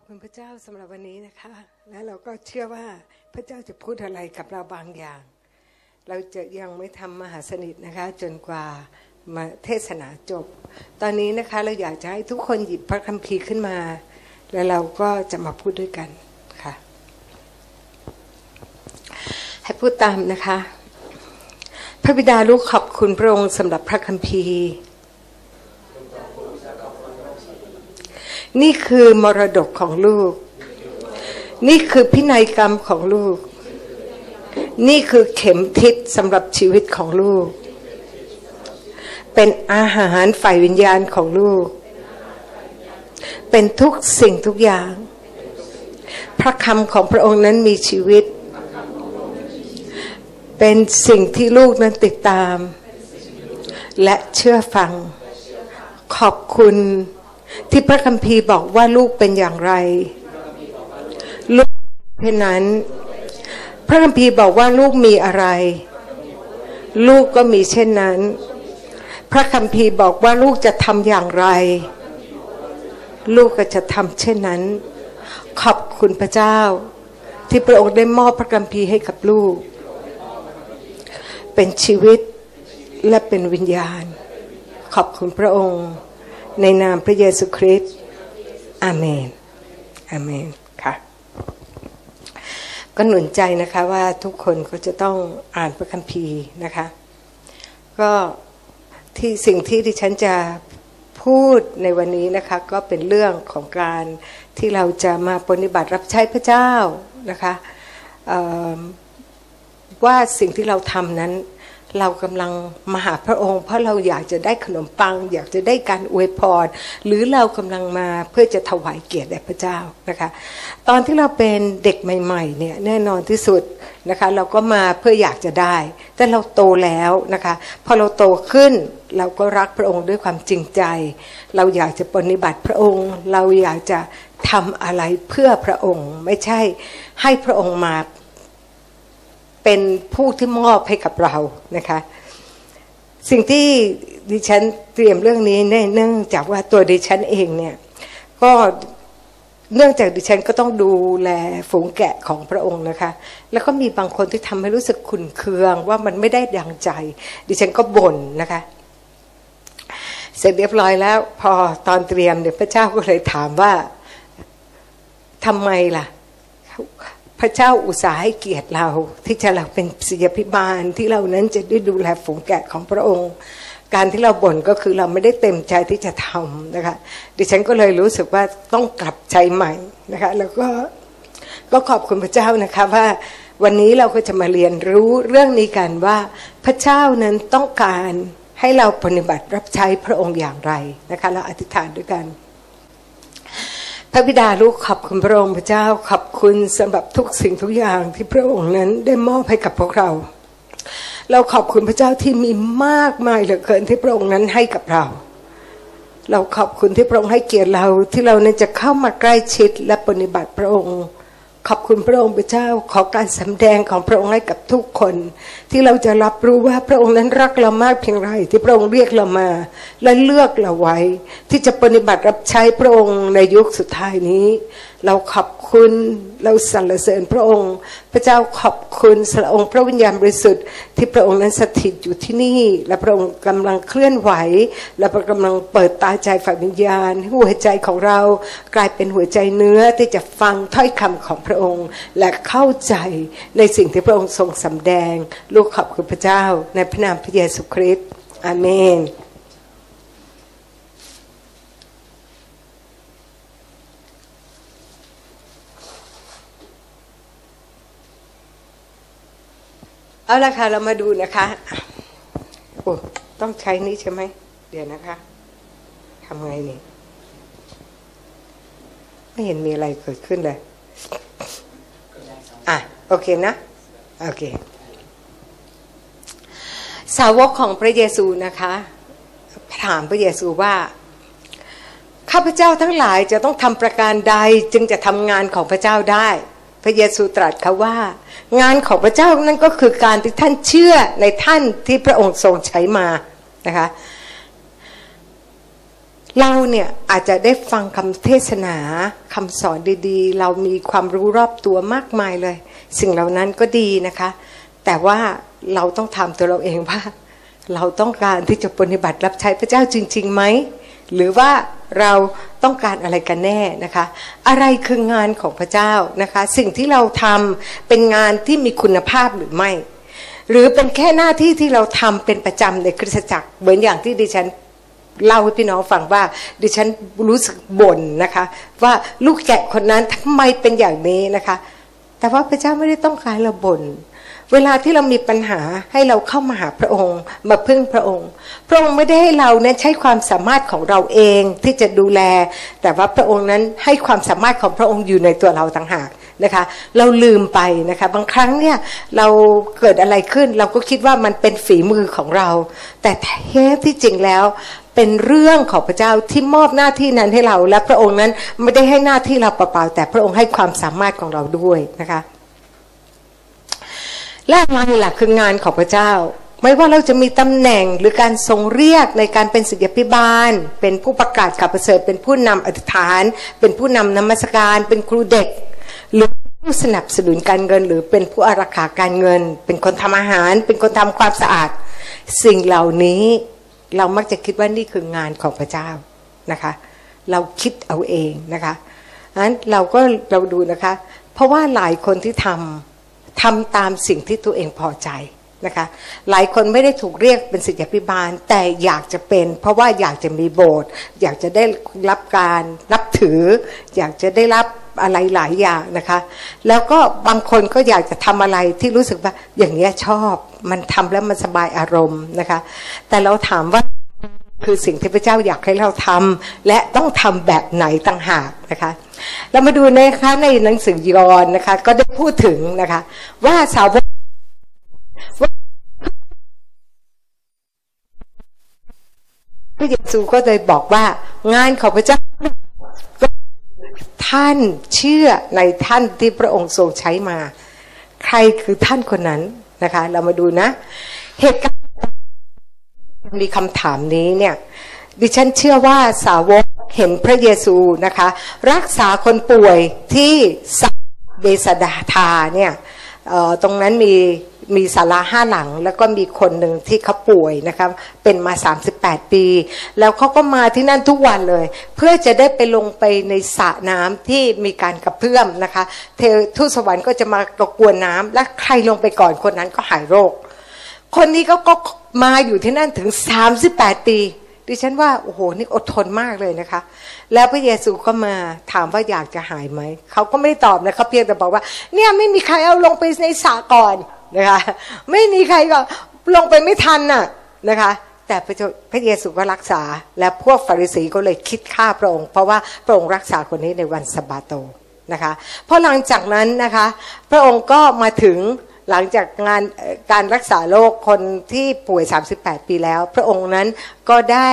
อบคุณพระเจ้าสำหรับวันนี้นะคะ และเราก็เชื่อว่าพระเจ้าจะพูดอะไรกับเราบางอย่าง เราจะยังไม่ทำมหาสนิทนะคะ จนกว่ามาเทศนาจบ ตอนนี้นะคะเราอยากจะให้ทุกคนหยิบพระคัมภีร์ขึ้นมา แล้วเราก็จะมาพูดด้วยกันค่ะ ให้พูดตามนะคะ พระบิดาลูกขอบคุณพระองค์สำหรับพระคัมภีร์ นี่คือมรดกของลูก นี่คือพินัยกรรมของลูก นี่คือเข็มทิศสำหรับชีวิตของลูก เป็นอาหารฝ่ายวิญญาณของลูก เป็นทุกสิ่งทุกอย่าง พระคำของพระองค์นั้นมีชีวิต เป็นสิ่งที่ลูกนั้นติดตาม และเชื่อฟัง ขอบคุณ ที่พระคัมภีร์บอกว่าลูกเป็นอย่างไร ลูกเช่นนั้น พระคัมภีร์บอกว่าลูกมีอะไร ลูกก็มีเช่นนั้น พระคัมภีร์บอกว่าลูกจะทำอย่างไร ลูกก็จะทำเช่นนั้น ขอบคุณพระเจ้า ที่พระองค์ได้มอบพระคัมภีร์ให้กับลูก เป็นชีวิตและเป็นวิญญาณ ขอบคุณพระองค์ ในนามพระเยซูคริสต์อาเมนอาเมนค่ะก็หนุนใจนะคะว่าทุกคนก็จะต้องอ่านพระคัมภีร์นะคะ ก็ที่สิ่งที่ดิฉันจะพูดในวันนี้นะคะก็เป็นเรื่องของการที่เราจะมาปฏิบัติรับใช้พระเจ้านะคะว่าสิ่งที่เราทำนั้น เรากำลังมาหาพระองค์ เพราะเราอยากจะได้ขนมปัง อยากจะได้การอวยพร หรือเรากำลังมาเพื่อจะถวายเกียรติแด่พระเจ้านะคะตอนที่เราเป็นเด็กใหม่ๆเนี่ยแน่นอนที่สุดนะคะเราก็มาเพื่ออยากจะได้ แต่เราโตแล้วนะคะพอเราโตขึ้นเราก็รักพระองค์ด้วยความจริงใจ เราอยากจะปฏิบัติพระองค์ เราอยากจะทำอะไรเพื่อพระองค์ ไม่ใช่ให้พระองค์มา เป็นผู้ที่มอบให้กับเรานะคะสิ่งที่ดิฉันเตรียมเรื่องนี้เนื่องจากว่าตัวดิฉันเองเนี่ยก็เนื่องจากดิฉันก็ต้องดูแลฝูงแกะของพระองค์นะคะ แล้วก็มีบางคนที่ทำให้รู้สึกขุนเคืองว่ามันไม่ได้ดังใจ ดิฉันก็บ่นนะคะ เสร็จเรียบร้อยแล้ว พอตอนเตรียมเนี่ยพระเจ้าก็เลยถามว่าทำไมล่ะ พระเจ้าอุตส่าห์ให้เกียรติเรา ที่จะเราเป็นศิยพิบาลที่เรานั้นจะได้ดูแลฝูงแกะของพระองค์ การที่เราบ่นก็คือเราไม่ได้เต็มใจที่จะทำนะคะดิฉันก็เลยรู้สึกว่าต้องกลับใจใหม่นะคะแล้วก็ก็ขอบคุณพระเจ้านะคะว่าวันนี้เราก็จะมาเรียนรู้เรื่องนี้กันว่าพระเจ้านั้นต้องการให้เราปฏิบัติรับใช้พระองค์อย่างไรนะคะเราอธิษฐานด้วยกัน พระบิดาลูกขอบคุณพระองค์พระเจ้าขอบคุณสำหรับทุกสิ่งทุกอย่างที่พระองค์นั้นได้มอบให้กับพวกเรา เราขอบคุณพระเจ้าที่มีมากมายเหลือเกินที่พระองค์นั้นให้กับเรา เราขอบคุณที่พระองค์ให้เกียรติเราที่เรานั้นจะเข้ามาใกล้ชิดและปฏิบัติพระองค์ ขอบคุณพระองค์พระเจ้าขอการสำแดงของพระองค์ให้กับทุกคน ที่เราจะรับรู้ว่าพระองค์นั้นรักเรามากเพียงไรที่พระองค์เรียกเรามา และเลือกเราไว้ ที่จะปฏิบัติรับใช้พระองค์ในยุคสุดท้ายนี้ เราขอบคุณเราสรรเสริญพระองค์ พระเจ้าขอบคุณสระองค์พระวิญญาณบริสุทธิ์ที่พระองค์นั้นสถิตอยู่ที่นี่ และพระองค์กำลังเคลื่อนไหว และพระกำลังเปิดตาใจฝ่ายวิญญาณหัวใจของเรากลายเป็นหัวใจเนื้อที่จะฟังถ้อยคำของพระองค์ และเข้าใจในสิ่งที่พระองค์ทรงสำแดง ลูกขอบคุณพระเจ้าในพระนามพระเยซูคริสต์อาเมน เอาละค่ะเรามาดูนะคะโอ้ต้องใช้นี้ใช่ไหมเดี๋ยวนะคะทำไงนี่ไม่เห็นมีอะไรเกิดขึ้นเลย อะ โอเคนะ โอเค สาวกของพระเยซูนะคะ ถามพระเยซูว่า ข้าพเจ้าทั้งหลายจะต้องทำประการใดจึงจะทำงานของพระเจ้าได้ พระเยซูตรัสเขาว่า งานของพระเจ้านั่นก็คือการที่ท่านเชื่อในท่านที่พระองค์ทรงใช้มานะคะเราเนี่ยอาจจะได้ฟังคำเทศนาคำสอนดีๆ เรามีความรู้รอบตัวมากมายเลย สิ่งเหล่านั้นก็ดีนะคะ แต่ว่าเราต้องทำตัวเราเองว่า เราต้องการที่จะปฏิบัติรับใช้พระเจ้าจริงๆไหมหรือว่า เราต้องการอะไรกันแน่นะคะ อะไรคืองานของพระเจ้านะคะ สิ่งที่เราทำเป็นงานที่มีคุณภาพหรือไม่ หรือเป็นแค่หน้าที่ที่เราทำเป็นประจำในคริสตจักรเหมือนอย่างที่ดิฉันเล่าให้พี่น้องฟังว่า ดิฉันรู้สึกบ่นนะคะ ว่าลูกแกะคนนั้นทำไมเป็นอย่างนี้นะคะ แต่ว่าพระเจ้าไม่ได้ต้องการเราบ่น เวลาที่เรามีปัญหาให้เราเข้ามาหาพระองค์ มาพึ่งพระองค์ พระองค์ไม่ได้ให้เราเนี่ยใช้ความสามารถของเราเองที่จะดูแล แต่ว่าพระองค์นั้นให้ความสามารถของพระองค์อยู่ในตัวเราต่างหากนะคะ เราลืมไปนะคะบางครั้งเนี่ยเราเกิดอะไรขึ้น เราก็คิดว่ามันเป็นฝีมือของเรา แต่แท้ที่จริงแล้วเป็นเรื่องของพระเจ้าที่มอบหน้าที่นั้นให้เรา และพระองค์นั้นไม่ได้ให้หน้าที่เราเปล่าๆแต่พระองค์ให้ความสามารถของเราด้วยนะคะ และอะไรล่ะคืองานของพระเจ้า ไม่ว่าเราจะมีตำแหน่งหรือการทรงเรียกในการเป็นศิษยพิบาล เป็นผู้ประกาศข่าวประเสริฐเป็นผู้นำอธิษฐาน เป็นผู้นำนมัสการ เป็นครูเด็ก หรือผู้สนับสนุนการเงิน หรือเป็นผู้อารักขาการเงิน เป็นคนทำอาหาร เป็นคนทำความสะอาด สิ่งเหล่านี้เรามักจะคิดว่านี่คืองานของพระเจ้านะคะ เราคิดเอาเองนะคะนั้นเราก็เราดูนะคะ เพราะว่าหลายคนที่ทำ ทำตามสิ่งที่ตัวเองพอใจนะคะหลายคนไม่ได้ถูกเรียกเป็นศิษยาพิบาล แต่อยากจะเป็น เพราะว่าอยากจะมีโบสถ์อยากจะได้รับการนับถือ อยากจะได้รับอะไรหลายอย่างนะคะ แล้วก็บางคนก็อยากจะทำอะไรที่รู้สึกว่าอย่างนี้ชอบ มันทำแล้วมันสบายอารมณ์นะคะ แต่เราถามว่า คือสิ่งที่พระเจ้าอยากให้เราทำและต้องทำแบบไหนต่างหากนะคะ เรามาดูนะคะในหนังสือยอห์นนะคะ ก็ได้พูดถึงนะคะ ว่าสาวกพระเยซูก็เลยบอกว่างานของพระเจ้าท่านเชื่อในท่านที่พระองค์ทรงใช้มา ใครคือท่านคนนั้นนะคะ เรามาดูนะ เหตุการณ์ มีคำถามนี้เนี่ยดิฉันเชื่อว่าสาวกเห็นพระเยซูนะคะ รักษาคนป่วยที่สเบสดาธาเนี่ยตรงนั้นมีมีศาลาห้าหลัง แล้วก็มีคนหนึ่งที่เขาป่วยนะคะเป็นมา 38 ปี แล้วเขาก็มาที่นั่นทุกวันเลย เพื่อจะได้ไปลงไปในสระน้ำที่มีการกระเพื่อมนะคะ เททูตสวรรค์ก็จะมากกวนน้ำและใครลงไปก่อนคนนั้นก็หายโรค คนนี้ก็ก็ มาอยู่ที่นั่นถึง38ปี ดิฉันว่าโอ้โหนี่อดทนมากเลยนะคะ แล้วพระเยซูก็มาถามว่าอยากจะหายไหม เขาก็ไม่ได้ตอบนะเขาเพียงแต่บอกว่า เนี่ยไม่มีใครเอาลงไปในสระก่อนนะคะ ไม่มีใครก็ลงไปไม่ทันน่ะนะคะแต่พระเยซูก็รักษา และพวกฟาริสีก็เลยคิดฆ่าพระองค์เพราะว่าพระองค์รักษาคนนี้ในวันสบาโตนะคะพราะหลังจากนั้นนะคะ พระองค์ก็มาถึง หลังจากงานการรักษาโรคคนที่ป่วย 38 ปีแล้ว พระองค์นั้นก็ได้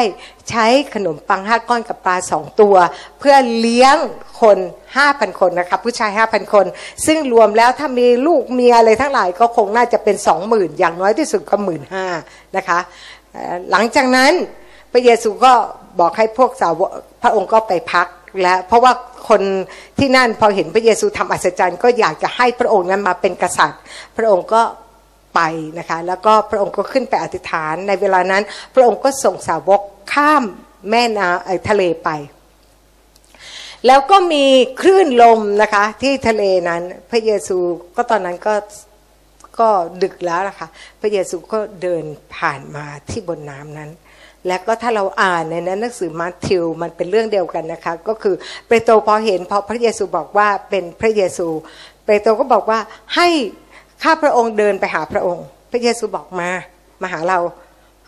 ใช้ขนมปังห้าก้อนกับปลาสองตัว เพื่อเลี้ยงคน 5,000 คนนะคะผู้ชาย 5,000 คน ซึ่งรวมแล้วถ้ามีลูกเมียอะไรทั้งหลายก็คงน่าจะเป็น 20,000 อย่างน้อยที่สุดก็หมื่นห้านะคะหลังจากนั้นพระเยซูก็บอกให้พวกสาวพระองค์ก็ไปพัก แล้วเพราะว่าคนที่นั่นพอเห็นพระเยซูทำอัศจรรย์ ก็อยากจะให้พระองค์นั้นมาเป็นกษัตริย์ พระองค์ก็ไปนะคะ แล้วก็พระองค์ก็ขึ้นไปอธิษฐาน ในเวลานั้น พระองค์ก็ส่งสาวกข้ามแม่น้ำทะเลไป แล้วก็มีคลื่นลมนะคะที่ทะเลนั้นพระเยซูก็ตอนนั้นก็ก็ดึกแล้วนะคะ พระเยซูก็เดินผ่านมาที่บนน้ำนั้น แล้วก็ถ้าเราอ่านในนั้นหนังสือมาทิวมันเป็นเรื่องเดียวกันนะคะ ก็คือเปโตรพอเห็นพอพระเยซูบอกว่าเป็นพระเยซู เปโตรก็บอกว่าให้ข้าพระองค์เดินไปหาพระองค์ พระเยซูบอกมามาหาเรา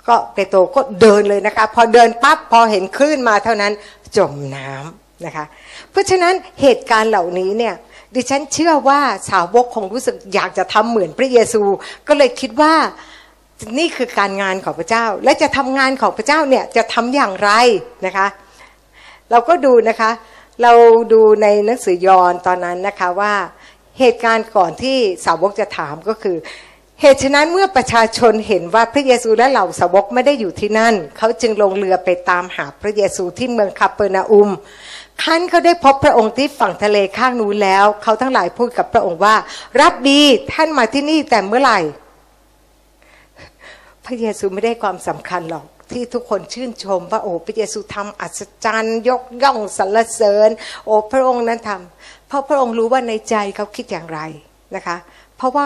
ก็เปโตรก็เดินเลยนะคะ พอเดินปั๊บพอเห็นคลื่นมาเท่านั้นจมน้ำนะคะ เพราะฉะนั้นเหตุการณ์เหล่านี้เนี่ยดิฉันเชื่อว่าสาวกคงรู้สึกอยากจะทำเหมือนพระเยซู ก็เลยคิดว่า นี่คือการงานของพระเจ้า และจะทำงานของพระเจ้าเนี่ยจะทำอย่างไรนะคะ เราก็ดูนะคะ เราดูในหนังสือยอห์นตอนนั้นนะคะว่าเหตุการณ์ก่อนที่สาวกจะถามก็คือเหตุฉะนั้นเมื่อประชาชนเห็นว่าพระเยซูและเหล่าสาวกไม่ได้อยู่ที่นั่น เขาจึงลงเรือไปตามหาพระเยซูที่เมืองคาเปอร์นาอุมขั้นเขาได้พบพระองค์ที่ฝั่งทะเลข้างนู้นแล้ว เขาทั้งหลายพูดกับพระองค์ว่า รับดีท่านมาที่นี่แต่เมื่อไหร่ พระเยซูไม่ได้ความสำคัญหรอกที่ทุกคนชื่นชมว่าโอ้พระเยซูทำอัศจรรย์ยกย่องสรรเสริญ โอ้พระองค์นั้นทำเพราะพระองค์รู้ว่าในใจเขาคิดอย่างไรนะคะ เพราะว่า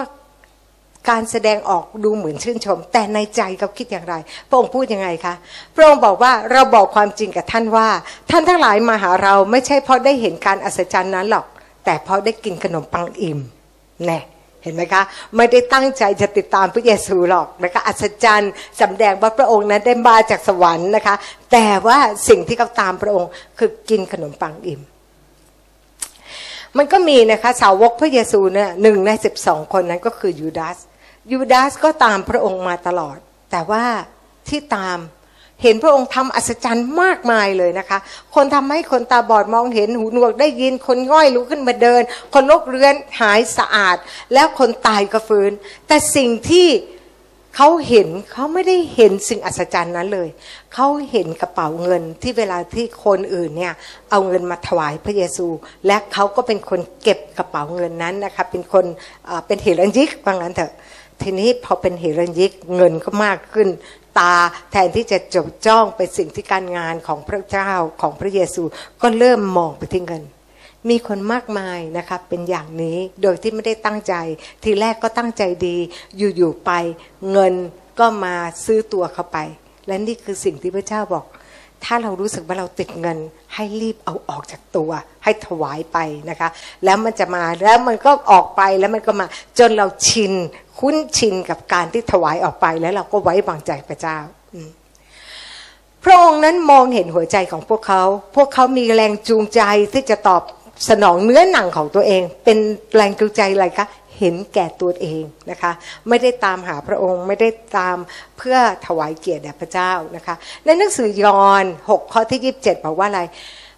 การแสดงออกดูเหมือนชื่นชม แต่ในใจเขาคิดอย่างไร พระองค์พูดยังไงคะพระองค์บอกว่าเราบอกความจริงกับท่านว่า ท่านทั้งหลายมาหาเราไม่ใช่เพราะได้เห็นการอัศจรรย์นั้นหรอก แต่เพราะได้กินขนมปังอิ่มแน่ เห็นไหมคะ ไม่ได้ตั้งใจจะติดตามพระเยซูหรอกนะคะอัศจรรย์สำแดงว่าพระองค์นั้นได้มาจากสวรรค์นะคะ แต่ว่าสิ่งที่เขาตามพระองค์คือกินขนมปังอิ่ม มันก็มีนะคะสาวกพระเยซูเนี่ยหนึ่งในสิบสองคนนั้นก็คือยูดาสยูดาสก็ตามพระองค์มาตลอด แต่ว่าที่ตามเเห็นพระองค์ทำอัศจรรย์มากมายเลยนะคะ คนทำให้คนตาบอดมองเห็นหูหนวกได้ยินคนง่อยลุกขึ้นมาเดิน คนโรคเรื้อนหายสะอาด แล้วคนตายก็ฟื้น แต่สิ่งที่เขาเห็นเขาไม่ได้เห็นสิ่งอัศจรรย์นั้นเลย เขาเห็นกระเป๋าเงินที่เวลาที่คนอื่นเนี่ยเอาเงินมาถวายพระเยซู และเขาก็เป็นคนเก็บกระเป๋าเงินนั้นนะคะเป็นคนเป็นเฮรัญยิกว่างั้นเถอะทีนี้พอเป็นเฮรัญยิกเงินก็มากขึ้น ตาแทนที่จะจดจ้องไปสิ่งที่การงานของพระเจ้าของพระเยซู ก็เริ่มมองไปที่เงิน มีคนมากมายนะคะเป็นอย่างนี้โดยที่ไม่ได้ตั้งใจ ทีแรกก็ตั้งใจดีอยู่ๆไปเงินก็มาซื้อตัวเข้าไป และนี่คือสิ่งที่พระเจ้าบอก ถ้าเรารู้สึกว่าเราติดเงิน ให้รีบเอาออกจากตัว ให้ถวายไปนะคะ แล้วมันจะมาแล้วมันก็ออกไปแล้วมันก็มาจนเราชินคุ้นชินกับการที่ถวายออกไปแล้วเราก็ไว้วางใจพระเจ้าพระองค์นั้นมองเห็นหัวใจของพวกเขา พวกเขามีแรงจูงใจที่จะตอบสนองเนื้อหนังของตัวเอง เป็นแรงจูงใจอะไรคะ เห็นแก่ตัวเองนะคะ ไม่ได้ตามหาพระองค์ไม่ได้ตามเพื่อถวายเกียรติแด่พระเจ้านะคะ ในหนังสือยอห์น6ข้อที่27 บอกว่าอะไร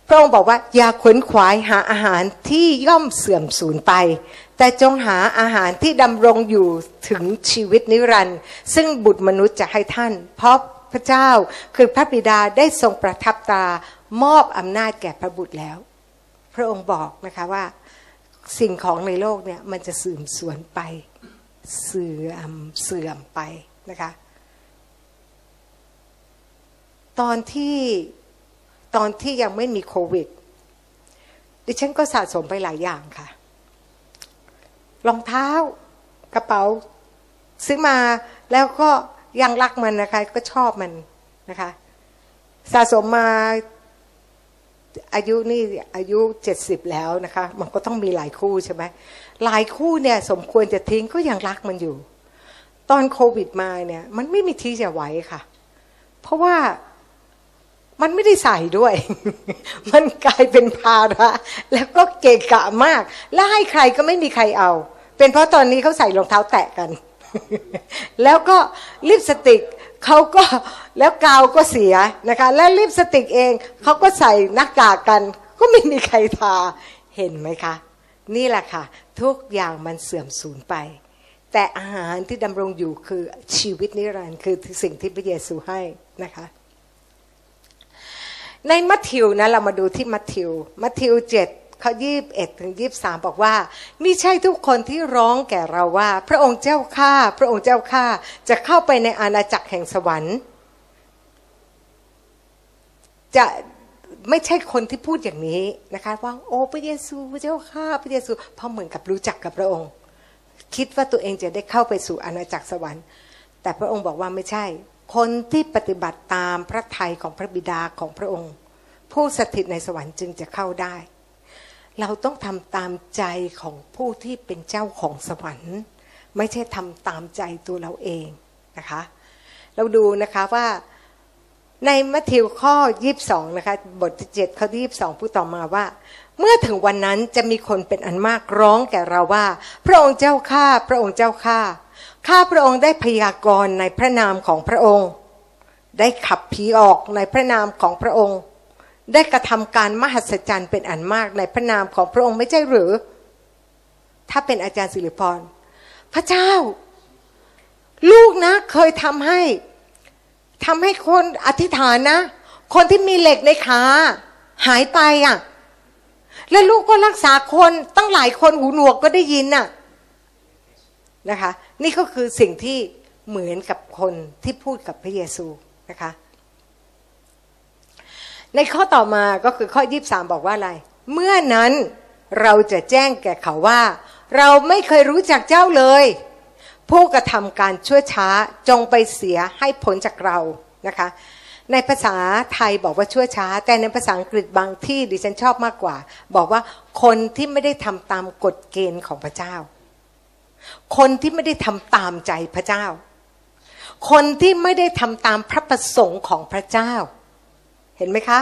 พระองค์บอกว่าอย่าขวนขวายหาอาหารที่ย่อมเสื่อมสูญไป แต่จงหาอาหารที่ดำรงอยู่ถึงชีวิตนิรันดร์ซึ่งบุตรมนุษย์จะให้ท่าน เพราะพระเจ้าคือพระบิดาได้ทรงประทับตามอบอำนาจแก่พระบุตรแล้ว พระองค์บอกนะคะว่า สิ่งของในโลกเนี่ยมันจะเสื่อมสูญไปเสื่อมเสื่อมไปนะคะ ตอนที่ตอนที่ยังไม่มีโควิด ดิฉันก็สะสมไปหลายอย่างค่ะ รองเท้ากระเป๋า ซื้อมาแล้วก็ยังรักมันนะคะ ก็ชอบมันนะคะ สะสมมา อายุนี่อายุเจ็ดสิบแล้วนะคะ มันก็ต้องมีหลายคู่ใช่ไหมหลายคู่เนี่ยสมควรจะทิ้งก็ยังรักมันอยู่ ตอนโควิดมาเนี่ย มันไม่มีที่จะไหวค่ะ เพราะว่ามันไม่ได้ใส่ด้วย มันกลายเป็นภาระแล้วก็เกะกะมาก แล้วให้ใครก็ไม่มีใครเอา เป็นเพราะตอนนี้เขาใส่รองเท้าแตะกัน แล้วก็ลิปสติกเขาก็ แล้วกาวก็เสียนะคะ แล้วลิปสติกเองเขาก็ใส่หน้ากากกัน ก็ไม่มีใครทาเห็นไหมคะ นี่แหละค่ะ ทุกอย่างมันเสื่อมสูญไป แต่อาหารที่ดำรงอยู่คือชีวิตนิรันดร์คือสิ่งที่พระเยซูให้นะคะในมัทธิวนะเรามาดูที่มัทธิว มัทธิวเจ็ดเขายี่บเอ็ดถึงยี่บสามบอกว่ามิใช่ทุกคนที่ร้องแก่เราว่า พระองค์เจ้าข้าพระองค์เจ้าข้าจะเข้าไปในอาณาจักรแห่งสวรรค์ จะไม่ใช่คนที่พูดอย่างนี้นะคะว่าโอ้พระเยซูพระเจ้าข้าพระเยซูเพราะเหมือนกับรู้จักกับพระองค์ คิดว่าตัวเองจะได้เข้าไปสู่อาณาจักรสวรรค์ แต่พระองค์บอกว่าไม่ใช่ คนที่ปฏิบัติตามพระทัยของพระบิดาของพระองค์ ผู้สถิตในสวรรค์จึงจะเข้าได้ เราต้องทำตามใจของผู้ที่เป็นเจ้าของสวรรค์ ไม่ใช่ทำตามใจตัวเราเองนะคะ เราดูนะคะว่า ในมัทธิวข้อยีบสองนะคะ บทที่เจ็ดข้อยีบสองพูดต่อมาว่า เมื่อถึงวันนั้นจะมีคนเป็นอันมากร้องแก่เราว่า พระองค์เจ้าข้าพระองค์เจ้าข้าข้าพระองค์ได้พยากรณ์ในพระนามของพระองค์ ได้ขับผีออกในพระนามของพระองค์ ได้กระทำการมหัศจรรย์เป็นอันมากในพระนามของพระองค์ไม่ใช่หรือ ถ้าเป็นอาจารย์สิริพร พระเจ้า ลูกนะเคยทำให้ ทำให้คนอธิษฐานนะ คนที่มีเหล็กในขาหายไปอะ แล้วลูกก็รักษาคนตั้งหลายคนหูหนวกก็ได้ยินน่ะนะคะ นี่ก็คือสิ่งที่เหมือนกับคนที่พูดกับพระเยซูนะคะ ในข้อต่อมาก็คือข้อยีบสามบอกว่าอะไร เมื่อนั้นเราจะแจ้งแก่เขาว่า เราไม่เคยรู้จักเจ้าเลย ผู้กระทำการชั่วช้าจงไปเสียให้ผลจากเรานะคะ ในภาษาไทยบอกว่าชั่วช้า แต่ในภาษาอังกฤษบางที่ดิฉันชอบมากกว่า บอกว่าคนที่ไม่ได้ทำตามกฎเกณฑ์ของพระเจ้า คนที่ไม่ได้ทำตามใจพระเจ้า คนที่ไม่ได้ทำตามพระประสงค์ของพระเจ้า เห็นไหมคะ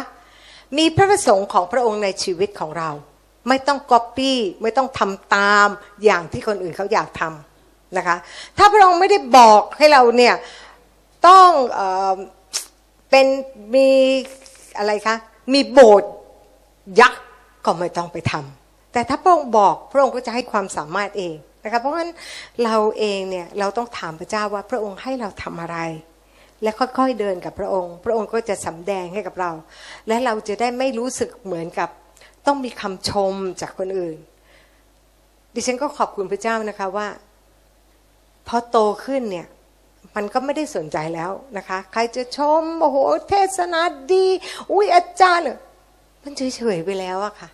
มีพระประสงค์ของพระองค์ในชีวิตของเรา ไม่ต้องก๊อปปี้ไม่ต้องทำตามอย่างที่คนอื่นเขาอยากทำ นะคะ ถ้าพระองค์ไม่ได้บอกให้เราเนี่ยต้องเอเป็นมีอะไรคะมีโบสถ์ยักษ์ก็ไม่ต้องไปทำแต่ถ้าพระองค์บอกพระองค์ก็จะให้ความสามารถเองนะคะเพราะฉะนั้นเราเองเนี่ยเราต้องถามพระเจ้าว่าพระองค์ให้เราทำอะไร และค่อยๆเดินกับพระองค์ พระองค์ก็จะสำแดงให้กับเรา และเราจะได้ไม่รู้สึกเหมือนกับต้องมีคำชมจากคนอื่น ดิฉันก็ขอบคุณพระเจ้านะคะว่า พอโตขึ้นเนี่ย มันก็ไม่ได้สนใจแล้วนะคะ ใครจะชมโอ้โหเทศนาดี อุ้ยอาจารย์มันเฉยๆไปแล้วอะค่ะ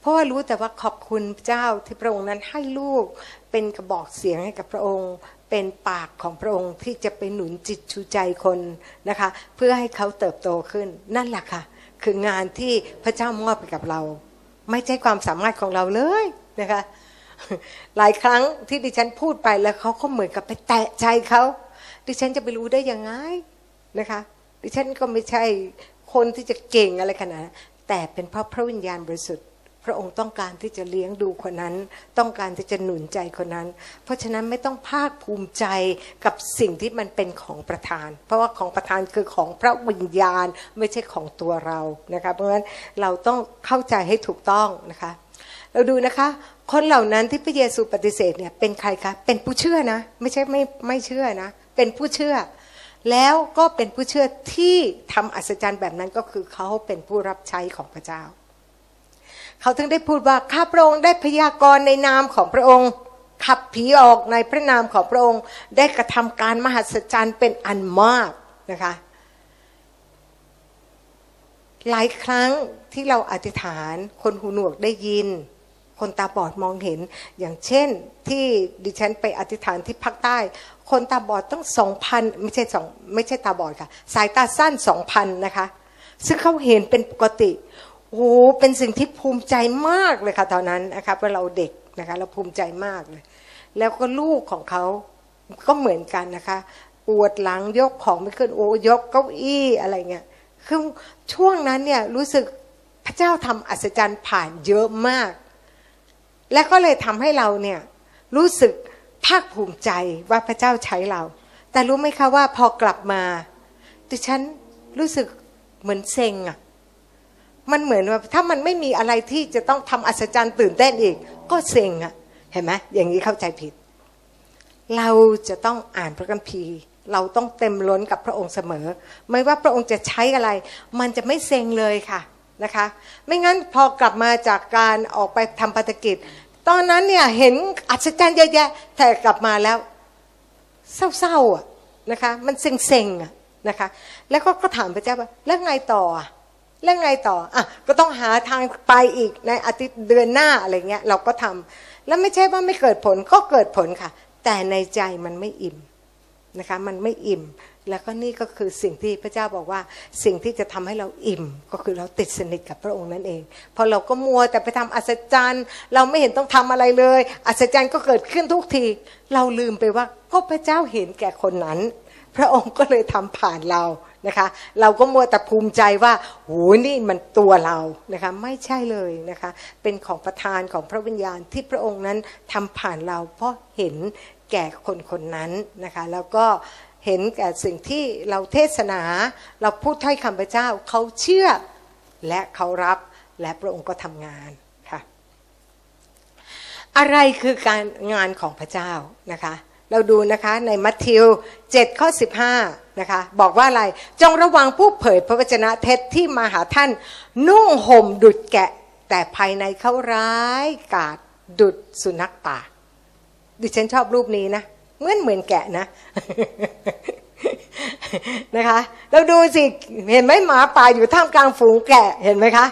เพราะว่ารู้แต่ว่าขอบคุณเจ้าที่พระองค์นั้นให้ลูกเป็นกระบอกเสียงให้กับพระองค์เป็นปากของพระองค์ที่จะไปหนุนจิตชูใจคนนะคะ เพื่อให้เขาเติบโตขึ้นนั่นแหละค่ะ คืองานที่พระเจ้ามอบไปกับเรา ไม่ใช่ความสามารถของเราเลยนะคะ หลายครั้งที่ดิฉันพูดไปแล้วเขาก็เหมือนกับไปแตะใจเขาดิฉันจะไปรู้ได้ยังไงนะคะ ดิฉันก็ไม่ใช่คนที่จะเก่งอะไรขนาดนั้นแต่เป็นเพราะพระวิญญาณบริสุทธิ์ พระองค์ต้องการที่จะเลี้ยงดูคนนั้น ต้องการที่จะหนุนใจคนนั้น เพราะฉะนั้นไม่ต้องภาคภูมิใจกับสิ่งที่มันเป็นของประธาน เพราะว่าของประธานคือของพระวิญญาณไม่ใช่ของตัวเรานะคะเพราะฉะนั้นเราต้องเข้าใจให้ถูกต้องนะคะ เราดูนะคะ คนเหล่านั้นที่พระเยซูปฏิเสธเนี่ยเป็นใครคะเป็นผู้เชื่อนะ ไม่ใช่ไม่ไม่เชื่อนะ เป็นผู้เชื่อ แล้วก็เป็นผู้เชื่อที่ทำอัศจรรย์แบบนั้นก็คือเขาเป็นผู้รับใช้ของพระเจ้า เขาถึงได้พูดว่าข้าพระองค์ได้พยากรณ์ในนามของพระองค์ขับผีออกในพระนามของพระองค์ได้กระทำการมหัศจรรย์เป็นอันมากนะคะหลายครั้งที่เราอธิษฐานคนหูหนวกได้ยิน คนตาบอดมองเห็น อย่างเช่นที่ดิฉันไปอธิษฐานที่ภาคใต้ คนตาบอดต้องสองพันไม่ใช่สองไม่ใช่ตาบอดค่ะ สายตาสั้นสองพันนะคะ ซึ่งเขาเห็นเป็นปกติโอ้เป็นสิ่งที่ภูมิใจมากเลยค่ะตอนนั้นนะคะเมื่อเราเด็กนะคะเราภูมิใจมากเลย แล้วก็ลูกของเขาก็เหมือนกันนะคะปวดหลังยกของไม่ขึ้นโอ้ยกเก้าอี้อะไรเงี้ยคือช่วงนั้นเนี่ยรู้สึกพระเจ้าทำอัศจรรย์ผ่านเยอะมาก และก็เลยทำให้เราเนี่ยรู้สึกภาคภูมิใจว่าพระเจ้าใช้เรา แต่รู้ไหมคะว่าพอกลับมาดิฉันรู้สึกเหมือนเซ็งอะ่ะมันเหมือนว่าถ้ามันไม่มีอะไรที่จะต้องทำอัศจรรย์ตื่นเต้นอีก ก็เซ็งอะเห็นไหมอย่างนี้เข้าใจผิด เราจะต้องอ่านพระคัมภีร์ เราต้องเต็มล้นกับพระองค์เสมอ ไม่ว่าพระองค์จะใช้อะไร มันจะไม่เซ็งเลยค่ะ นะคะ ไม่งั้นพอกลับมาจากการออกไปทำภารกิจ ตอนนั้นเนี่ยเห็นอัศจรรย์เยอะแยะแต่กลับมาแล้วเศร้าๆอะนะคะมันเซ็งๆอะนะคะ แล้วก็ก็ถามพระเจ้าว่าแล้วไงต่อแล้วไงต่ออะก็ต้องหาทางไปอีกในอาทิตย์เดือนหน้าอะไรเงี้ยเราก็ทำแล้วไม่ใช่ว่าไม่เกิดผลก็เกิดผลค่ะ แต่ในใจมันไม่อิ่มนะคะ มันไม่อิ่ม แล้วก็นี่ก็คือสิ่งที่พระเจ้าบอกว่าสิ่งที่จะทำให้เราอิ่มก็คือเราติดสนิทกับพระองค์นั่นเองพอเราก็มัวแต่ไปทำอัศจรรย์ เราไม่เห็นต้องทำอะไรเลย อัศจรรย์ก็เกิดขึ้นทุกที เราลืมไปว่าก็พระเจ้าเห็นแก่คนนั้น พระองค์ก็เลยทำผ่านเรานะคะ เราก็มัวแต่ภูมิใจว่าโหนี่มันตัวเรานะคะไม่ใช่เลยนะคะ เป็นของประทานของพระวิญญาณที่พระองค์นั้นทำผ่านเราเพราะเห็นแก่คนคนนั้นนะคะ แล้วก็ เห็นแก่สิ่งที่เราเทศนา เราพูดถ้อยคำพระเจ้าเขาเชื่อและเขารับและพระองค์ก็ทำงานค่ะอะไรคือการงานของพระเจ้านะคะเราดูนะคะในมัทธิว7ข้อ15นะคะบอกว่าอะไรจงระวังผู้เผยพระวจนะเท็จที่มาหาท่าน นุ่งห่มดุดแกะ แต่ภายในเขาร้ายกาดดุดสุนัขป่า ดิฉันชอบรูปนี้นะ เหมือนเหมือนแกะนะนะคะเราดูสิเห็นไหมหมาป่าอยู่ท่ามกลางฝูงแกะเห็นไหมคะ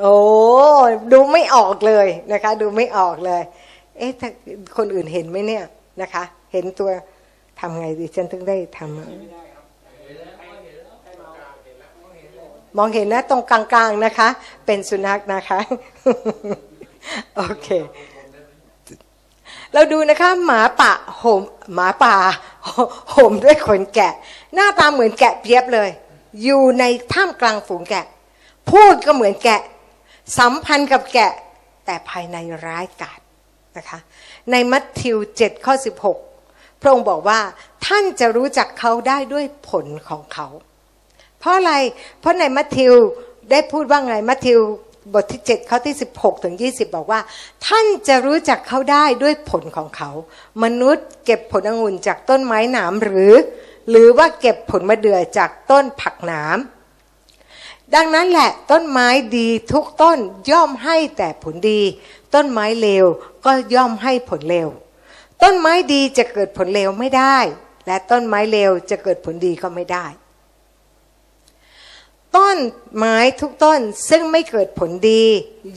โอ้ดูไม่ออกเลยนะคะ ดูไม่ออกเลย เอ๊ะคนอื่นเห็นไหมเนี่ยนะคะ เห็นตัวทำไงดิฉันถึงได้ทำมองเห็นนะตรงกลางๆนะคะ เป็นสุนัขนะคะ โอเค เราดูนะคะหมาป่าห่มหมาป่าห่มด้วยขนแกะ หน้าตาเหมือนแกะเพียบเลย อยู่ในท่ามกลางฝูงแกะ พูดก็เหมือนแกะ สัมพันธ์กับแกะ แต่ภายในร้ายกาจนะคะ ในมัทธิว7ข้อ 16 พระองค์บอกว่าท่านจะรู้จักเขาได้ด้วยผลของเขา เพราะอะไรเพราะในมัทธิวได้พูดว่าไงมัทธิว บทที่ 7 ข้อที่ 16 ถึง 20 บอกว่า ท่านจะรู้จักเขาได้ด้วยผลของเขา มนุษย์เก็บผลองุ่นจากต้นไม้หนามหรือ หรือว่าเก็บผลมะเดื่อจากต้นผักหนามดังนั้นแหละต้นไม้ดีทุกต้นย่อมให้แต่ผลดี ต้นไม้เลวก็ย่อมให้ผลเลวต้นไม้ดีจะเกิดผลเลวไม่ได้ และต้นไม้เลวจะเกิดผลดีก็ไม่ได้ ต้นไม้ทุกต้นซึ่งไม่เกิดผลดี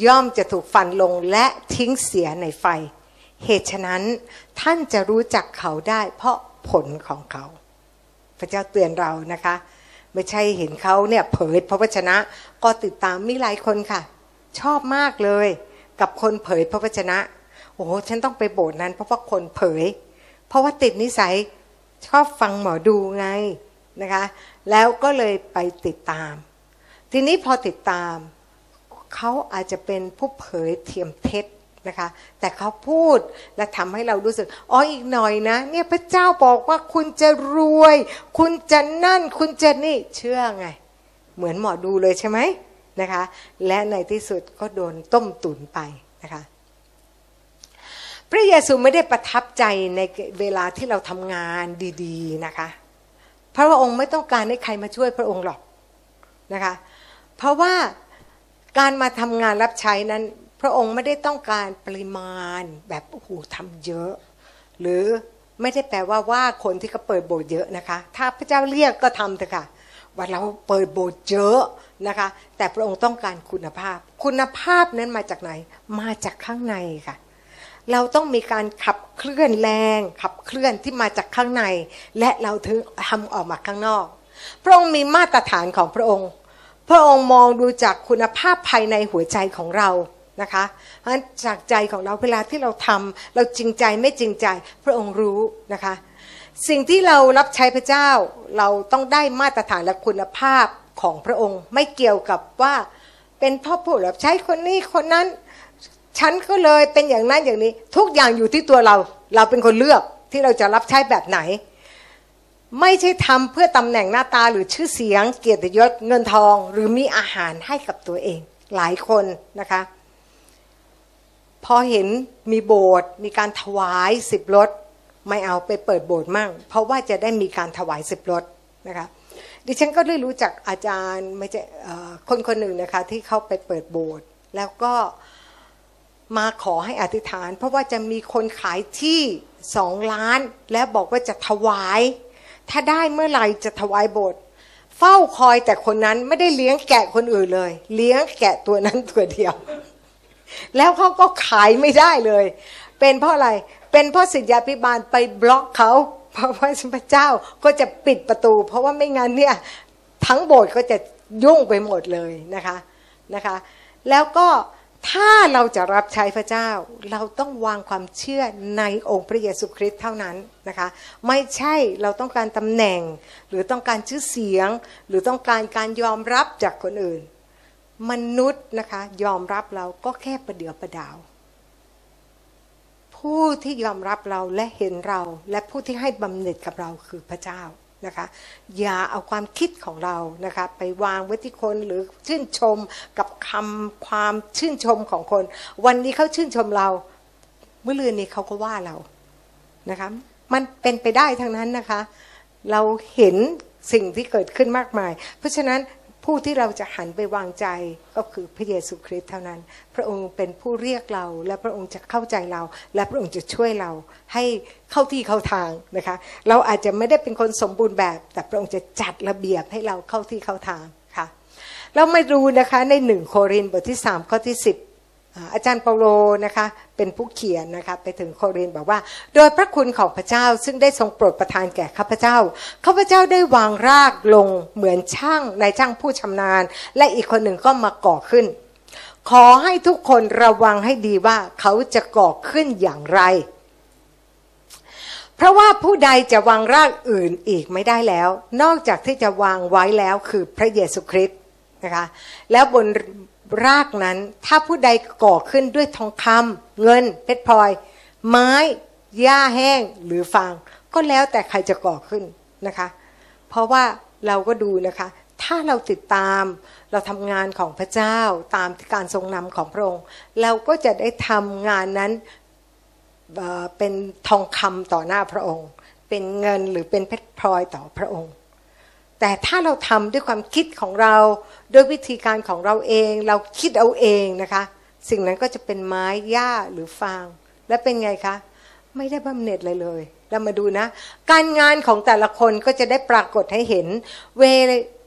ย่อมจะถูกฟันลงและทิ้งเสียในไฟ เหตุฉะนั้นท่านจะรู้จักเขาได้ เพราะผลของเขา พระเจ้าเตือนเรานะคะ ไม่ใช่เห็นเขาเนี่ยเผยพระวจนะก็ติดตามมีหลายคนค่ะ ชอบมากเลย กับคนเผยพระวจนะ โอ้โหฉันต้องไปโบสถ์นั้นเพราะว่าคนเผย เพราะว่าติดนิสัยชอบฟังหมอดูไง นะคะแล้วก็เลยไปติดตาม ทีนี้พอติดตามเขาอาจจะเป็นผู้เผยเทียมเท็จนะคะแต่เขาพูดและทำให้เรารู้สึกอ๋ออีกหน่อยนะ เนี่ยพระเจ้าบอกว่าคุณจะรวย คุณจะนั่น คุณจะนี่เชื่อไง เหมือนหมอดูเลยใช่ไหมนะคะ และในที่สุดก็โดนต้มตุ๋นไปนะคะพระเยซูไม่ได้ประทับใจในเวลาที่เราทำงานดี ๆ นะคะ พระองค์ไม่ต้องการให้ใครมาช่วยพระองค์หรอกนะคะ เพราะว่าการมาทำงานรับใช้นั้น พระองค์ไม่ได้ต้องการปริมาณแบบโอ้โหทำเยอะ หรือไม่ได้แปลว่าว่าคนที่เขาเปิดโบสถ์เยอะนะคะ ถ้าพระเจ้าเรียกก็ทำเถอะค่ะว่าเราเปิดโบสถ์เยอะนะคะ แต่พระองค์ต้องการคุณภาพ คุณภาพนั้นมาจากไหน มาจากข้างในค่ะ เราต้องมีการขับเคลื่อนแรง ขับเคลื่อนที่มาจากข้างใน และเราถึงทำออกมาข้างนอก พระองค์มีมาตรฐานของพระองค์ พระองค์มองดูจากคุณภาพภายในหัวใจของเรานะคะเพราะฉะนั้นจากใจของเราเวลาที่เราทำเราจริงใจไม่จริงใจ พระองค์รู้นะคะ สิ่งที่เรารับใช้พระเจ้า เราต้องได้มาตรฐานและคุณภาพของพระองค์ ไม่เกี่ยวกับว่าเป็นพ่อผู้รับใช้คนนี้คนนั้น ฉันก็เลยเป็นอย่างนั้นอย่างนี้ ทุกอย่างอยู่ที่ตัวเรา เราเป็นคนเลือกที่เราจะรับใช้แบบไหน ไม่ใช่ทำเพื่อตำแหน่งหน้าตาหรือชื่อเสียง เกียรติยศเงินทอง หรือมีอาหารให้กับตัวเอง หลายคนนะคะ พอเห็นมีโบสถ์มีการถวายสิบรถไม่เอาไปเปิดโบสถ์มั่ง เพราะว่าจะได้มีการถวายสิบรถนะคะดิฉันก็ได้รู้จักอาจารย์ไม่ใช่คนคนหนึ่งนะคะที่เขาไปเปิดโบสถ์แล้วก็ มาขอให้อธิษฐาน เพราะว่าจะมีคนขายที่สองล้าน แล้วบอกว่าจะถวาย ถ้าได้เมื่อไหร่จะถวายโบสถ์เฝ้าคอยแต่คนนั้นไม่ได้เลี้ยงแกะคนอื่นเลย เลี้ยงแกะตัวนั้นตัวเดียว แล้วเขาก็ขายไม่ได้เลย เป็นเพราะอะไรเป็นเพราะสิทธาพิบาลไปบล็อกเขาเพราะว่าพระเจ้าก็จะปิดประตู เพราะว่าไม่งั้นเนี่ยทั้งโบสถ์ก็จะยุ่งไปหมดเลยนะคะนะคะ แล้วก็ ถ้าเราจะรับใช้พระเจ้า เราต้องวางความเชื่อในองค์พระเยซูคริสต์เท่านั้นนะคะ ไม่ใช่เราต้องการตำแหน่ง หรือต้องการชื่อเสียง หรือต้องการการยอมรับจากคนอื่น มนุษย์นะคะยอมรับเราก็แค่ประเดียวประดาว ผู้ที่ยอมรับเราและเห็นเรา และผู้ที่ให้บำเหน็จกับเราคือพระเจ้า นะคะอย่าเอาความคิดของเรานะคะไปวางไว้ที่คนหรือชื่นชมกับคำความชื่นชมของคน วันนี้เขาชื่นชมเรา เมื่อเรือนนี้เขาก็ว่าเรานะคะมันเป็นไปได้ทั้งนั้นนะคะ เราเห็นสิ่งที่เกิดขึ้นมากมาย เพราะฉะนั้น ผู้ที่เราจะหันไปวางใจก็คือพระเยซูคริสต์เท่านั้น พระองค์เป็นผู้เรียกเรา และพระองค์จะเข้าใจเรา และพระองค์จะช่วยเราให้เข้าที่เข้าทางนะคะ เราอาจจะไม่ได้เป็นคนสมบูรณ์แบบ แต่พระองค์จะจัดระเบียบให้เราเข้าที่เข้าทางค่ะ เราไม่รู้นะคะในหนึ่งโครินธ์บทที่สามข้อที่สิบ อาจารย์เปาโลนะคะเป็นผู้เขียนนะคะไปถึงโครินบอกว่า โดยพระคุณของพระเจ้าซึ่งได้ทรงโปรดประทานแก่ข้าพเจ้าข้าพเจ้าได้วางรากลงเหมือนช่างในช่างผู้ชำนาญ และอีกคนหนึ่งก็มาก่อขึ้น ขอให้ทุกคนระวังให้ดีว่าเขาจะก่อขึ้นอย่างไร เพราะว่าผู้ใดจะวางรากอื่นอีกไม่ได้แล้ว นอกจากที่จะวางไว้แล้วคือพระเยซูคริสต์นะคะแล้วบน รากนั้นถ้าผู้ใดก่อขึ้นด้วยทองคำเงินเพชรพลอย ไม้หญ้าแห้งหรือฟาง ก็แล้วแต่ใครจะก่อขึ้นนะคะ เพราะว่าเราก็ดูนะคะ ถ้าเราติดตามเราทำงานของพระเจ้าตามการทรงนำของพระองค์ เราก็จะได้ทำงานนั้นเป็นทองคำต่อหน้าพระองค์ เป็นเงินหรือเป็นเพชรพลอยต่อพระองค์ แต่ถ้าเราทำด้วยความคิดของเราด้วยวิธีการของเราเอง เราคิดเอาเองนะคะ สิ่งนั้นก็จะเป็นไม้หญ้าหรือฟาง และเป็นไงคะ ไม่ได้บำเหน็จเลยเลยเรามาดูนะ การงานของแต่ละคนก็จะได้ปรากฏให้เห็นเว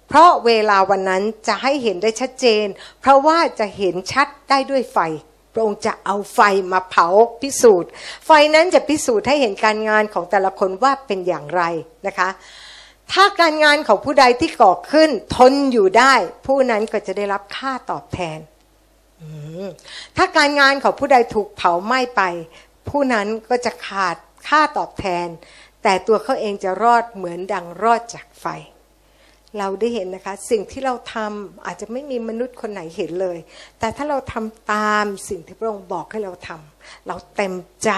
เพราะเวลาวันนั้นจะให้เห็นได้ชัดเจน เพราะว่าจะเห็นชัดได้ด้วยไฟพระองค์จะเอาไฟมาเผาพิสูจน์ ไฟนั้นจะพิสูจน์ให้เห็นการงานของแต่ละคนว่าเป็นอย่างไรนะคะ ถ้าการงานของผู้ใดที่ก่อขึ้น ทนอยู่ได้ ผู้นั้นก็จะได้รับค่าตอบแทนถ้าการงานของผู้ใดถูกเผาไหม้ไป ผู้นั้นก็จะขาดค่าตอบแทน แต่ตัวเขาเองจะรอดเหมือนดังรอดจากไฟ เราได้เห็นนะคะ สิ่งที่เราทำอาจจะไม่มีมนุษย์คนไหนเห็นเลย แต่ถ้าเราทำตามสิ่งที่พระองค์บอกให้เราทำเราเต็มใจ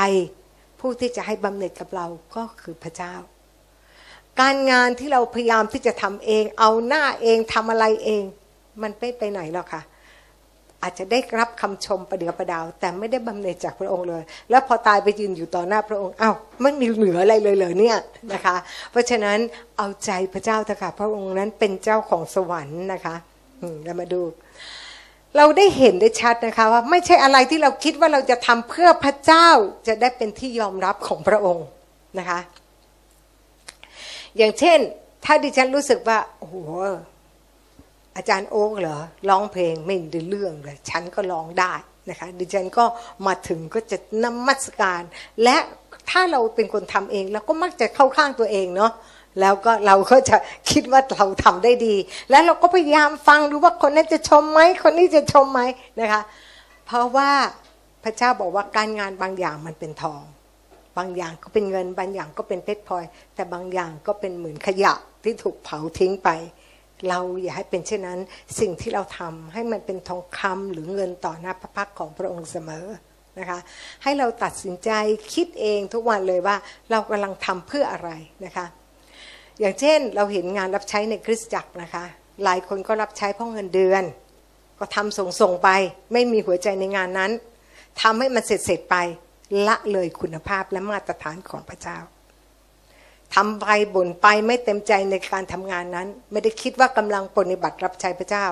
ผู้ที่จะให้บำเหน็จกับเราก็คือพระเจ้า การงานที่เราพยายามที่จะทำเอง เอาหน้าเองทำอะไรเอง มันไม่ไปไหนหรอกค่ะ อาจจะได้รับคำชมประเดียประดาว แต่ไม่ได้บำเหน็จจากพระองค์เลย แล้วพอตายไปยืนอยู่ต่อหน้าพระองค์อ้าวไม่มีเหลืออะไรเลยเลยเนี่ยนะคะ เพราะฉะนั้นเอาใจพระเจ้าเถอะค่ะ พระองค์นั้นเป็นเจ้าของสวรรค์นะคะเรามาดูเราได้เห็นได้ชัดนะคะว่าไม่ใช่อะไรที่เราคิดว่าเราจะทำเพื่อพระเจ้าจะได้เป็นที่ยอมรับของพระองค์นะคะ อย่างเช่น ถ้าดิฉันรู้สึกว่าโอ้โหอาจารย์โอ๊กเหรอร้องเพลงไม่ได้เรื่องเลยฉันก็ร้องได้นะคะดิฉันก็มาถึงก็จะนมัสการ และถ้าเราเป็นคนทำเองเราก็มักจะเข้าข้างตัวเองเนาะแล้วก็เราก็จะคิดว่าเราทำได้ดี แล้วเราก็พยายามฟังดูว่าคนนั้นจะชมไหมคนนี้จะชมไหมนะคะ เพราะว่าพระเจ้าบอกว่าการงานบางอย่างมันเป็นทอง บางอย่างก็เป็นเงิน บางอย่างก็เป็นเพชรพลอย แต่บางอย่างก็เป็นเหมือนขยะที่ถูกเผาทิ้งไป เราอย่าให้เป็นเช่นนั้น สิ่งที่เราทำให้มันเป็นทองคำหรือเงินต่อหน้าพระพักของพระองค์เสมอนะคะให้เราตัดสินใจคิดเองทุกวันเลยว่าเรากำลังทำเพื่ออะไรนะคะอย่างเช่นเราเห็นงานรับใช้ในคริสตจักรนะคะ หลายคนก็รับใช้เพราะเงินเดือน ก็ทำส่งส่งไป ไม่มีหัวใจในงานนั้นทำให้มันเสร็จเสร็จไป ละเลยคุณภาพและมาตรฐานของพระเจ้าทำไปบ่นไปไม่เต็มใจในการทำงานนั้น ไม่ได้คิดว่ากำลังปฏิบัติรับใช้พระเจ้า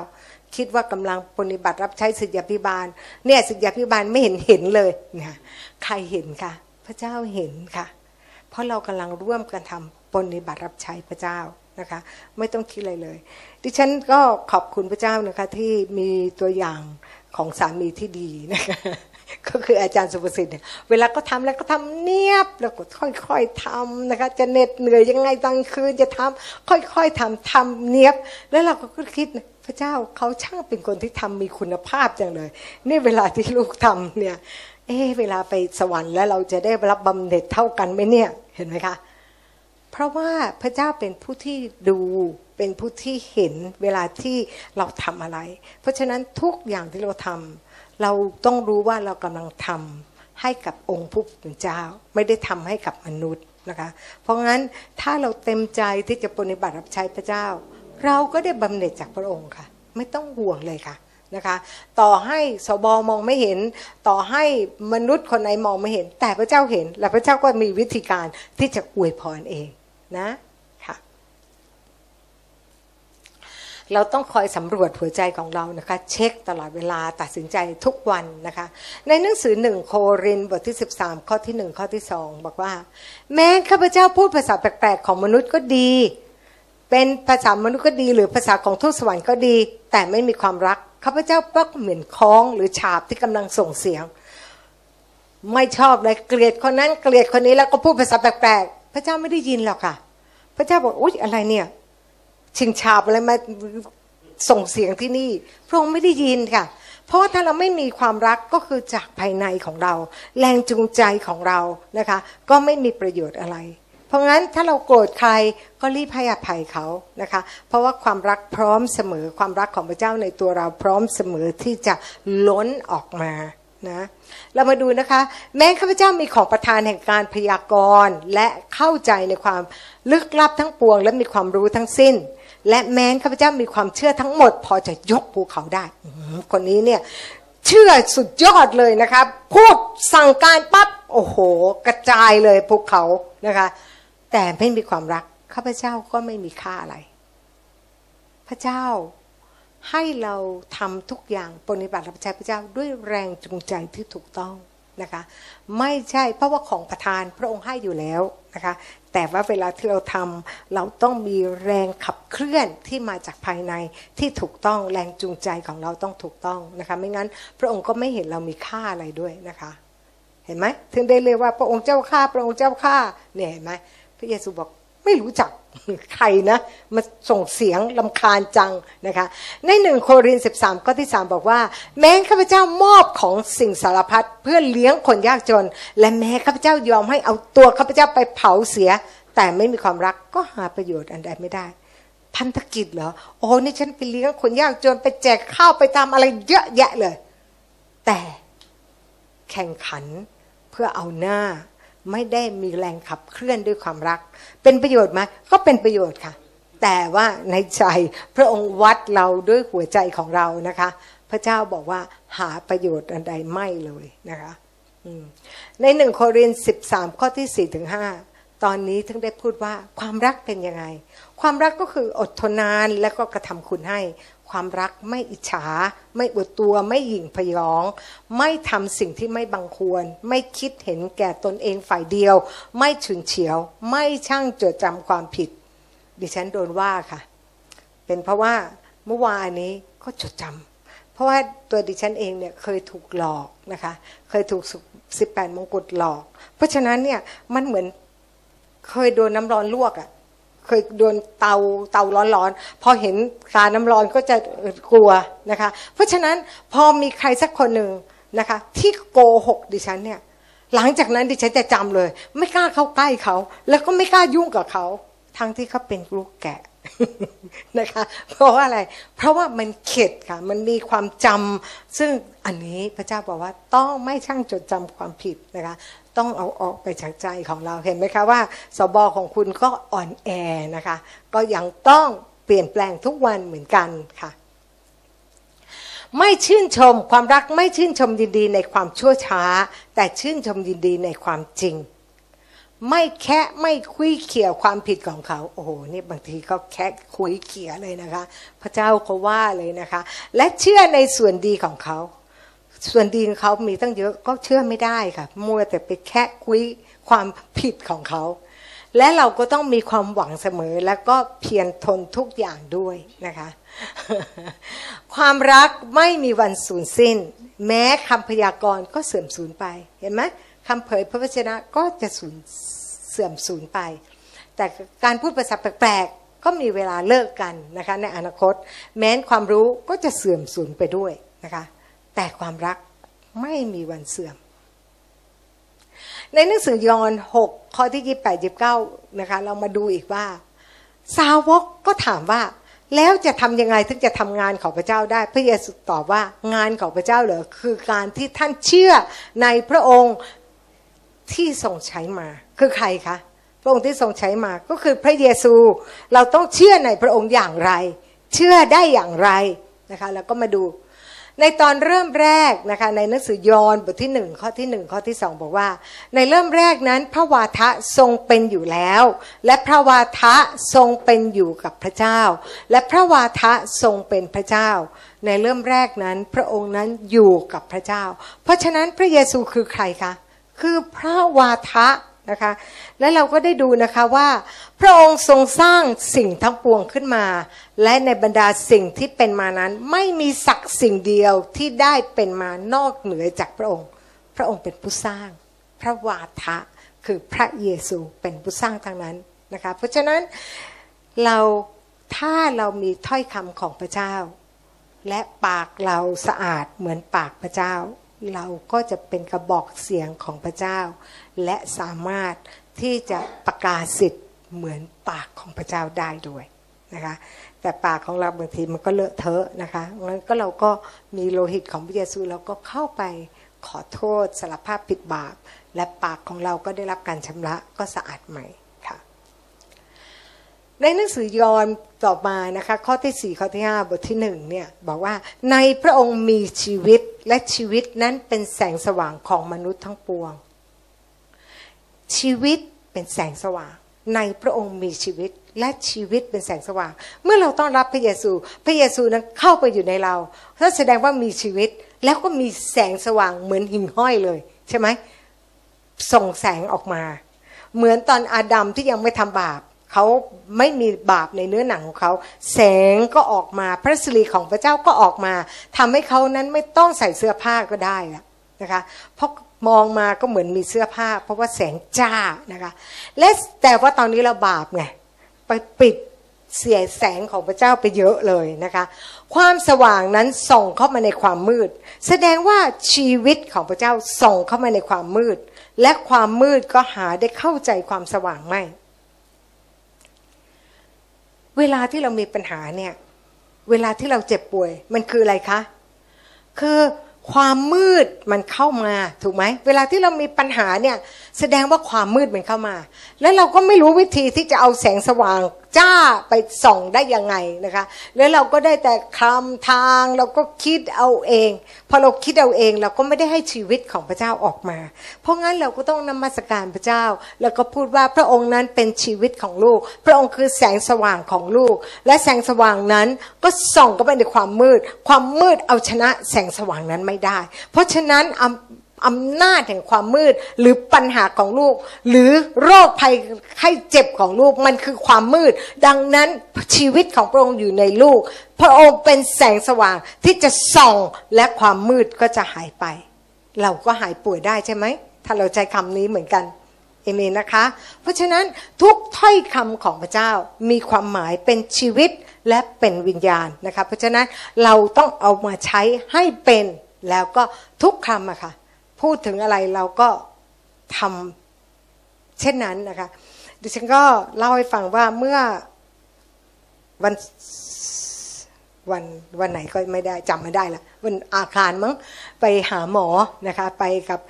คิดว่ากำลังปฏิบัติรับใช้สิทธิพิบาล เนี่ยสิทธิพิบาลไม่เห็นเห็นเลยนะใครเห็นคะพระเจ้าเห็นค่ะ เพราะเรากำลังร่วมกันทำปฏิบัติรับใช้พระเจ้านะคะ ไม่ต้องคิดอะไรเลย ดิฉันก็ขอบคุณพระเจ้านะคะที่มีตัวอย่างของสามีที่ดีนะคะ ก็คืออาจารย์สุภสิทธิ์เนี่ยเวลาก็ทำแล้วก็ทำเนียบแล้วก็ค่อยๆทำนะคะ จะเหน็ดเหนื่อยยังไงตอนคืนจะทำค่อยๆทำทำเนียบ แล้วเราก็คิดพระเจ้าเขาช่างเป็นคนที่ทำมีคุณภาพจังเลยนี่เวลาที่ลูกทำเนี่ย เอ๊เวลาไปสวรรค์แล้วเราจะได้รับบำเหน็จเท่ากันไหมเนี่ยเห็นไหมคะ เพราะว่าพระเจ้าเป็นผู้ที่ดูเป็นผู้ที่เห็นเวลาที่เราทำอะไร เพราะฉะนั้นทุกอย่างที่เราทำ เราต้องรู้ว่าเรากำลังทำให้กับองค์ผู้เป็นเจ้า ไม่ได้ทำให้กับมนุษย์นะคะ เพราะงั้นถ้าเราเต็มใจที่จะปฏิบัติรับใช้พระเจ้า เราก็ได้บำเหน็จจากพระองค์ค่ะ ไม่ต้องห่วงเลยค่ะนะคะต่อให้สบมองไม่เห็น ต่อให้มนุษย์คนไหนมองไม่เห็น แต่พระเจ้าเห็น และพระเจ้าก็มีวิธีการที่จะอวยพรเองนะ เราต้องคอยสำรวจหัวใจของเรานะคะเช็คตลอดเวลาตัดสินใจทุกวันนะคะในหนังสือหนึ่งโครินบทที่ 13 ข้อที่หนึ่งข้อที่สองบอกว่า แม้ข้าพเจ้าพูดภาษาแปลกๆของมนุษย์ก็ดี เป็นภาษามนุษย์ก็ดี หรือภาษาของทูตสวรรค์ก็ดี แต่ไม่มีความรักข้าพเจ้าก็เหมือนคล้องหรือฉาบที่กำลังส่งเสียง ไม่ชอบเลยเกลียดคนนั้นเกลียดคนนี้แล้วก็พูดภาษาแปลกๆพระเจ้าไม่ได้ยินหรอกค่ะ พระเจ้าบอกอุ๊ยอะไรเนี่ย ชิงชาบอะไรมาส่งเสียงที่นี่ พระองค์ไม่ได้ยินค่ะ เพราะว่าถ้าเราไม่มีความรักก็คือจากภายในของเรา แรงจูงใจของเรานะคะ ก็ไม่มีประโยชน์อะไร เพราะงั้นถ้าเราโกรธใครก็รีบให้อภัยเขานะคะ เพราะว่าความรักพร้อมเสมอความรักของพระเจ้าในตัวเราพร้อมเสมอที่จะล้นออกมานะเรามาดูนะคะ แม้ข้าพเจ้ามีของประทานแห่งการพยากรณ์ และเข้าใจในความลึกลับทั้งปวง และมีความรู้ทั้งสิ้น และแม้นข้าพเจ้ามีความเชื่อทั้งหมด พอจะยกภูเขาได้คนนี้เนี่ยเชื่อสุดยอดเลยนะครับพูดสั่งการปั๊บโอ้โห กระจายเลยภูเขานะคะ แต่ไม่มีความรักข้าพเจ้าก็ไม่มีค่าอะไร พระเจ้าให้เราทำทุกอย่างปฏิบัติรับใช้พระเจ้าด้วยแรงจูงใจที่ถูกต้อง นะคะ ไม่ใช่เพราะว่าของประทานพระองค์ให้อยู่แล้วนะคะ แต่ว่าเวลาที่เราทำเราต้องมีแรงขับเคลื่อนที่มาจากภายในที่ถูกต้องแรงจูงใจของเราต้องถูกต้องนะคะ ไม่งั้นพระองค์ก็ไม่เห็นเรามีค่าอะไรด้วยนะคะ เห็นไหมถึงได้เรียว่าพระองค์เจ้าข้าพระองค์เจ้าข้าเนี่ยเห็นไหมพระเยซูบอกไม่รู้จัก ใครนะมาส่งเสียงลำคาญจังนะคะ ในหนึ่งโครินสิบสามข้อที่สามบอกว่า แม้ข้าพเจ้ามอบของสิ่งสารพัดเพื่อเลี้ยงคนยากจน และแม้ข้าพเจ้ายอมให้เอาตัวข้าพเจ้าไปเผาเสีย แต่ไม่มีความรักก็หาประโยชน์อันใดไม่ได้ พันธกิจเหรอ โอ้นี่ฉันไปเลี้ยงคนยากจนไปแจกข้าวไปทำอะไรเยอะแยะเลย แต่แข่งขันเพื่อเอาหน้า ไม่ได้มีแรงขับเคลื่อนด้วยความรัก เป็นประโยชน์ไหมก็เป็นประโยชน์ค่ะ แต่ว่าในใจพระองค์วัดเราด้วยหัวใจของเรานะคะ พระเจ้าบอกว่าหาประโยชน์อันใดไม่เลยนะคะในหนึ่งโครินสิบสามข้อที่สี่ถึงห้าตอนนี้ถึงได้พูดว่าความรักเป็นยังไง ความรักก็คืออดทนนานแล้วก็กระทำคุณให้ ความรักไม่อิจฉา ไม่อวดตัวไม่หยิ่งพยอง ไม่ทำสิ่งที่ไม่บังควร ไม่คิดเห็นแก่ตนเองฝ่ายเดียว ไม่ฉุนเฉียว ไม่ช่างจดจำความผิด ดิฉันโดนว่าค่ะ เป็นเพราะว่าเมื่อวานนี้ก็จดจำเพราะว่าตัวดิฉันเองเนี่ยเคยถูกหลอกนะคะ เคยถูกสิบแปดมงกุฎหลอก เพราะฉะนั้นเนี่ยมันเหมือนเคยโดนน้ำร้อนลวกอะ่ะ เคยโดนเตาเตาร้อนๆพอเห็นกาน้ำร้อนก็จะกลัวนะคะ เพราะฉะนั้นพอมีใครสักคนหนึ่งนะคะ ที่โกหกดิฉันเนี่ย หลังจากนั้นดิฉันจะจำเลย ไม่กล้าเข้าใกล้เขา แล้วก็ไม่กล้ายุ่งกับเขา ทั้งที่เขาเป็นลูกแกะนะคะ เพราะว่าอะไร เพราะว่ามันเข็ดค่ะ มันมีความจำซึ่งอันนี้พระเจ้าบอกว่าต้องไม่ช่างจดจำความผิดนะคะ ต้องเอาออกไปจากใจของเราเห็นไหมคะว่าสบอของคุณก็อ่อนแอนะคะ ก็ยังต้องเปลี่ยนแปลงทุกวันเหมือนกันค่ะ ไม่ชื่นชมความรักไม่ชื่นชมยินดีในความชั่วช้า แต่ชื่นชมยินดีในความจริง ไม่แค่ไม่คุยเขี่ยความผิดของเขา โอ้โหนี่บางทีก็แค่คุยเขี่ยเลยนะคะ พระเจ้าก็ว่าเลยนะคะ และเชื่อในส่วนดีของเขา ส่วนดีของเขามีตั้งเยอะก็เชื่อไม่ได้ค่ะมัวแต่ไปแค่คุยความผิดของเขา และเราก็ต้องมีความหวังเสมอ และก็เพียรทนทุกอย่างด้วยนะคะ ความรักไม่มีวันสูญสิ้น แม้คำพยากรณ์ก็เสื่อมสูญไป เห็นไหมคำเผยพระวจนะก็จะสูญเสื่อมสูญไป แต่การพูดภาษาแปลกๆ ก็มีเวลาเลิกกันนะคะในอนาคต แม้นความรู้ก็จะเสื่อมสูญไปด้วยนะคะ แต่ความรักไม่มีวันเสื่อม ในหนังสือยอห์นหกข้อที่ยี่แปดยี่เก้านะคะ เรามาดูอีกว่า สาวกก็ถามว่า แล้วจะทำยังไงถึงจะทำงานของพระเจ้าได้ พระเยซูตอบว่างานของพระเจ้าเหรอคือการที่ท่านเชื่อในพระองค์ที่ทรงใช้มา คือใครคะพระองค์ที่ทรงใช้มาก็คือพระเยซู เราต้องเชื่อในพระองค์อย่างไร เชื่อได้อย่างไรนะคะ แล้วก็มาดู ในตอนเริ่มแรกนะคะในหนังสือยอห์นบทที่หนึ่งข้อที่หนึ่งข้อที่สองบอกว่า ในเริ่มแรกนั้นพระวาทะทรงเป็นอยู่แล้ว และพระวาทะทรงเป็นอยู่กับพระเจ้า และพระวาทะทรงเป็นพระเจ้า ในเริ่มแรกนั้นพระองค์นั้นอยู่กับพระเจ้า เพราะฉะนั้นพระเยซูคือใครคะคือพระวาทะ นะคะ และเราก็ได้ดูนะคะว่า พระองค์ทรงสร้างสิ่งทั้งปวงขึ้นมา และในบรรดาสิ่งที่เป็นมานั้น ไม่มีสักสิ่งเดียวที่ได้เป็นมานอกเหนือจากพระองค์ พระองค์เป็นผู้สร้าง พระวาทะคือพระเยซูเป็นผู้สร้างทั้งนั้นนะคะ เพราะฉะนั้นเราถ้าเรามีถ้อยคำของพระเจ้า และปากเราสะอาดเหมือนปากพระเจ้า เราก็จะเป็นกระบอกเสียงของพระเจ้า และสามารถที่จะประกาศสิทธิ์เหมือนปากของพระเจ้าได้ด้วยนะคะแต่ปากของเราบางทีมันก็เลอะเทอะนะคะงั้นก็เราก็มีโลหิตของพระเยซูเราก็เข้าไปขอโทษสารภาพผิดบาป และปากของเราก็ได้รับการชำระก็สะอาดใหม่ค่ะในหนังสือยอห์นต่อมานะคะข้อที่ 4 ข้อที่ 5 บทที่1เนี่ยบอกว่าในพระองค์มีชีวิตและชีวิตนั้นเป็นแสงสว่างของมนุษย์ทั้งปวง ชีวิตเป็นแสงสว่าง ในพระองค์มีชีวิตและชีวิตเป็นแสงสว่าง เมื่อเราต้อนรับพระเยซู พระเยซูนั้นเข้าไปอยู่ในเราก็แสดงว่ามีชีวิตแล้วก็มีแสงสว่างเหมือนหิ่งห้อยเลย ใช่ไหมส่งแสงออกมา เหมือนตอนอาดัมที่ยังไม่ทำบาปเขาไม่มีบาปในเนื้อหนังของเขา แสงก็ออกมาพระสิริของพระเจ้าก็ออกมาทำให้เขานั้นไม่ต้องใส่เสื้อผ้าก็ได้นะคะเพราะ มองมาก็เหมือนมีเสื้อผ้า เพราะว่าแสงจ้านะคะและแต่ว่าตอนนี้เราบาปไงไปปิดเสียแสงของพระเจ้าไปเยอะเลยนะคะ ความสว่างนั้นส่องเข้ามาในความมืด แสดงว่าชีวิตของพระเจ้าส่องเข้ามาในความมืด และความมืดก็หาได้เข้าใจความสว่างไม่ เวลาที่เรามีปัญหาเนี่ย เวลาที่เราเจ็บป่วย มันคืออะไรคะ คือ ความมืดมันเข้ามาถูกไหมเวลาที่เรามีปัญหาเนี่ย แสดงว่าความมืดมันเข้ามา แล้วเราก็ไม่รู้วิธีที่จะเอาแสงสว่างจ้าไปส่องได้ยังไงนะคะ แล้วเราก็ได้แต่คำทางเราก็คิดเอาเอง พอเราคิดเอาเองเราก็ไม่ได้ให้ชีวิตของพระเจ้าออกมา เพราะงั้นเราก็ต้องนมัสการพระเจ้า แล้วก็พูดว่าพระองค์นั้นเป็นชีวิตของลูก พระองค์คือแสงสว่างของลูก และแสงสว่างนั้นก็ส่องเข้าไปในความมืด ความมืดเอาชนะแสงสว่างนั้นไม่ได้ เพราะฉะนั้น อำนาจแห่งความมืด หรือปัญหาของลูก หรือโรคภัยไข้เจ็บของลูกมันคือความมืด ดังนั้นชีวิตของพระองค์อยู่ในลูก พระองค์เป็นแสงสว่างที่จะส่องและความมืดก็จะหายไป เราก็หายป่วยได้ใช่ไหม ถ้าเราใช้คำนี้เหมือนกันเอเมนนะคะ เพราะฉะนั้นทุกถ้อยคำของพระเจ้ามีความหมายเป็นชีวิตและเป็นวิญญาณนะคะเพราะฉะนั้นเราต้องเอามาใช้ให้เป็นแล้วก็ทุกคำอะคะ่ะ พูดถึงอะไรเราก็ทำเช่นนั้นนะคะดิฉันก็เล่าให้ฟังว่าเมื่อวันวันวันไหนก็ไม่ได้จำไม่ได้ละวันอาคารมั้งไปหาหมอนะคะไปกับ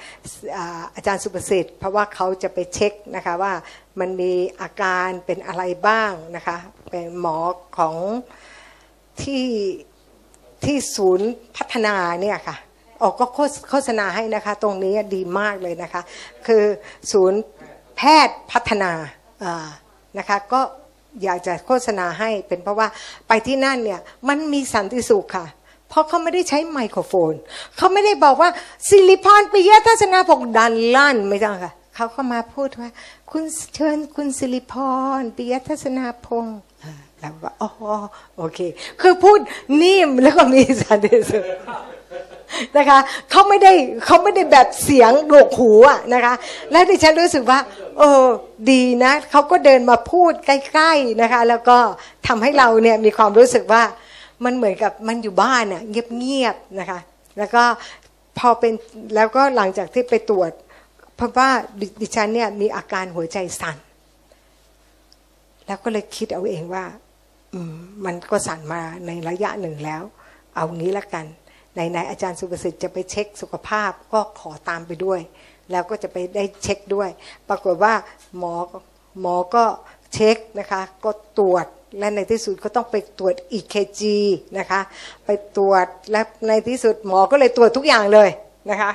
อาอาจารย์สุประสิทธิ์ เพราะว่าเขาจะไปเช็คนะคะว่ามันมีอาการเป็นอะไรบ้างนะคะเป็นหมอของที่ที่ศูนย์พัฒนาเนี่ยค่ะ ออกก็โฆษณาให้นะคะ ตรงนี้ดีมากเลยนะคะ คือศูนย์แพทย์พัฒนาานะคะก็อยากจะโฆษณาให้เป็นเพราะว่าไปที่นั่นเนี่ยมันมีสันติสุขค่ะ เพราะเขาไม่ได้ใช้ไมโครโฟน เขาไม่ได้บอกว่าสิริพรปิยะทัศนาพงดันลั่นไม่ต้องค่ะเขาก็มาพูดว่า คุณเชิญคุณสิริพรปิยะทัศนาพงศ์แล้วก็อ๋อโอเค คือพูดนิ่มแล้วก็มีสันติสุข นะคะเขาไม่ได้เขาไม่ได้แบบเสียงโดกหูอะนะคะ และดิฉันรู้สึกว่า เออดีนะเขาก็เดินมาพูดใกล้ๆนะคะ แล้วก็ทำให้เราเนี่ยมีความรู้สึกว่ามันเหมือนกับมันอยู่บ้านอะเงียบๆนะคะ แล้วก็พอเป็นแล้วก็หลังจากที่ไปตรวจ เพราะว่าดิฉันเนี่ยมีอาการหัวใจสั่น แล้วก็เลยคิดเอาเองว่า อืมมันก็สั่นมาในระยะหนึ่งแล้ว เอางี้ละกัน ไหนๆอาจารย์สุประสิทธิ์จะไปเช็คสุขภาพก็ขอตามไปด้วย แล้วก็จะไปได้เช็คด้วย ปรากฏว่าหมอหมอก็เช็คนะคะก็ตรวจและในที่สุดก็ต้องไปตรวจ EKG นะคะไปตรวจและในที่สุดหมอก็เลยตรวจทุกอย่างเลยนะคะ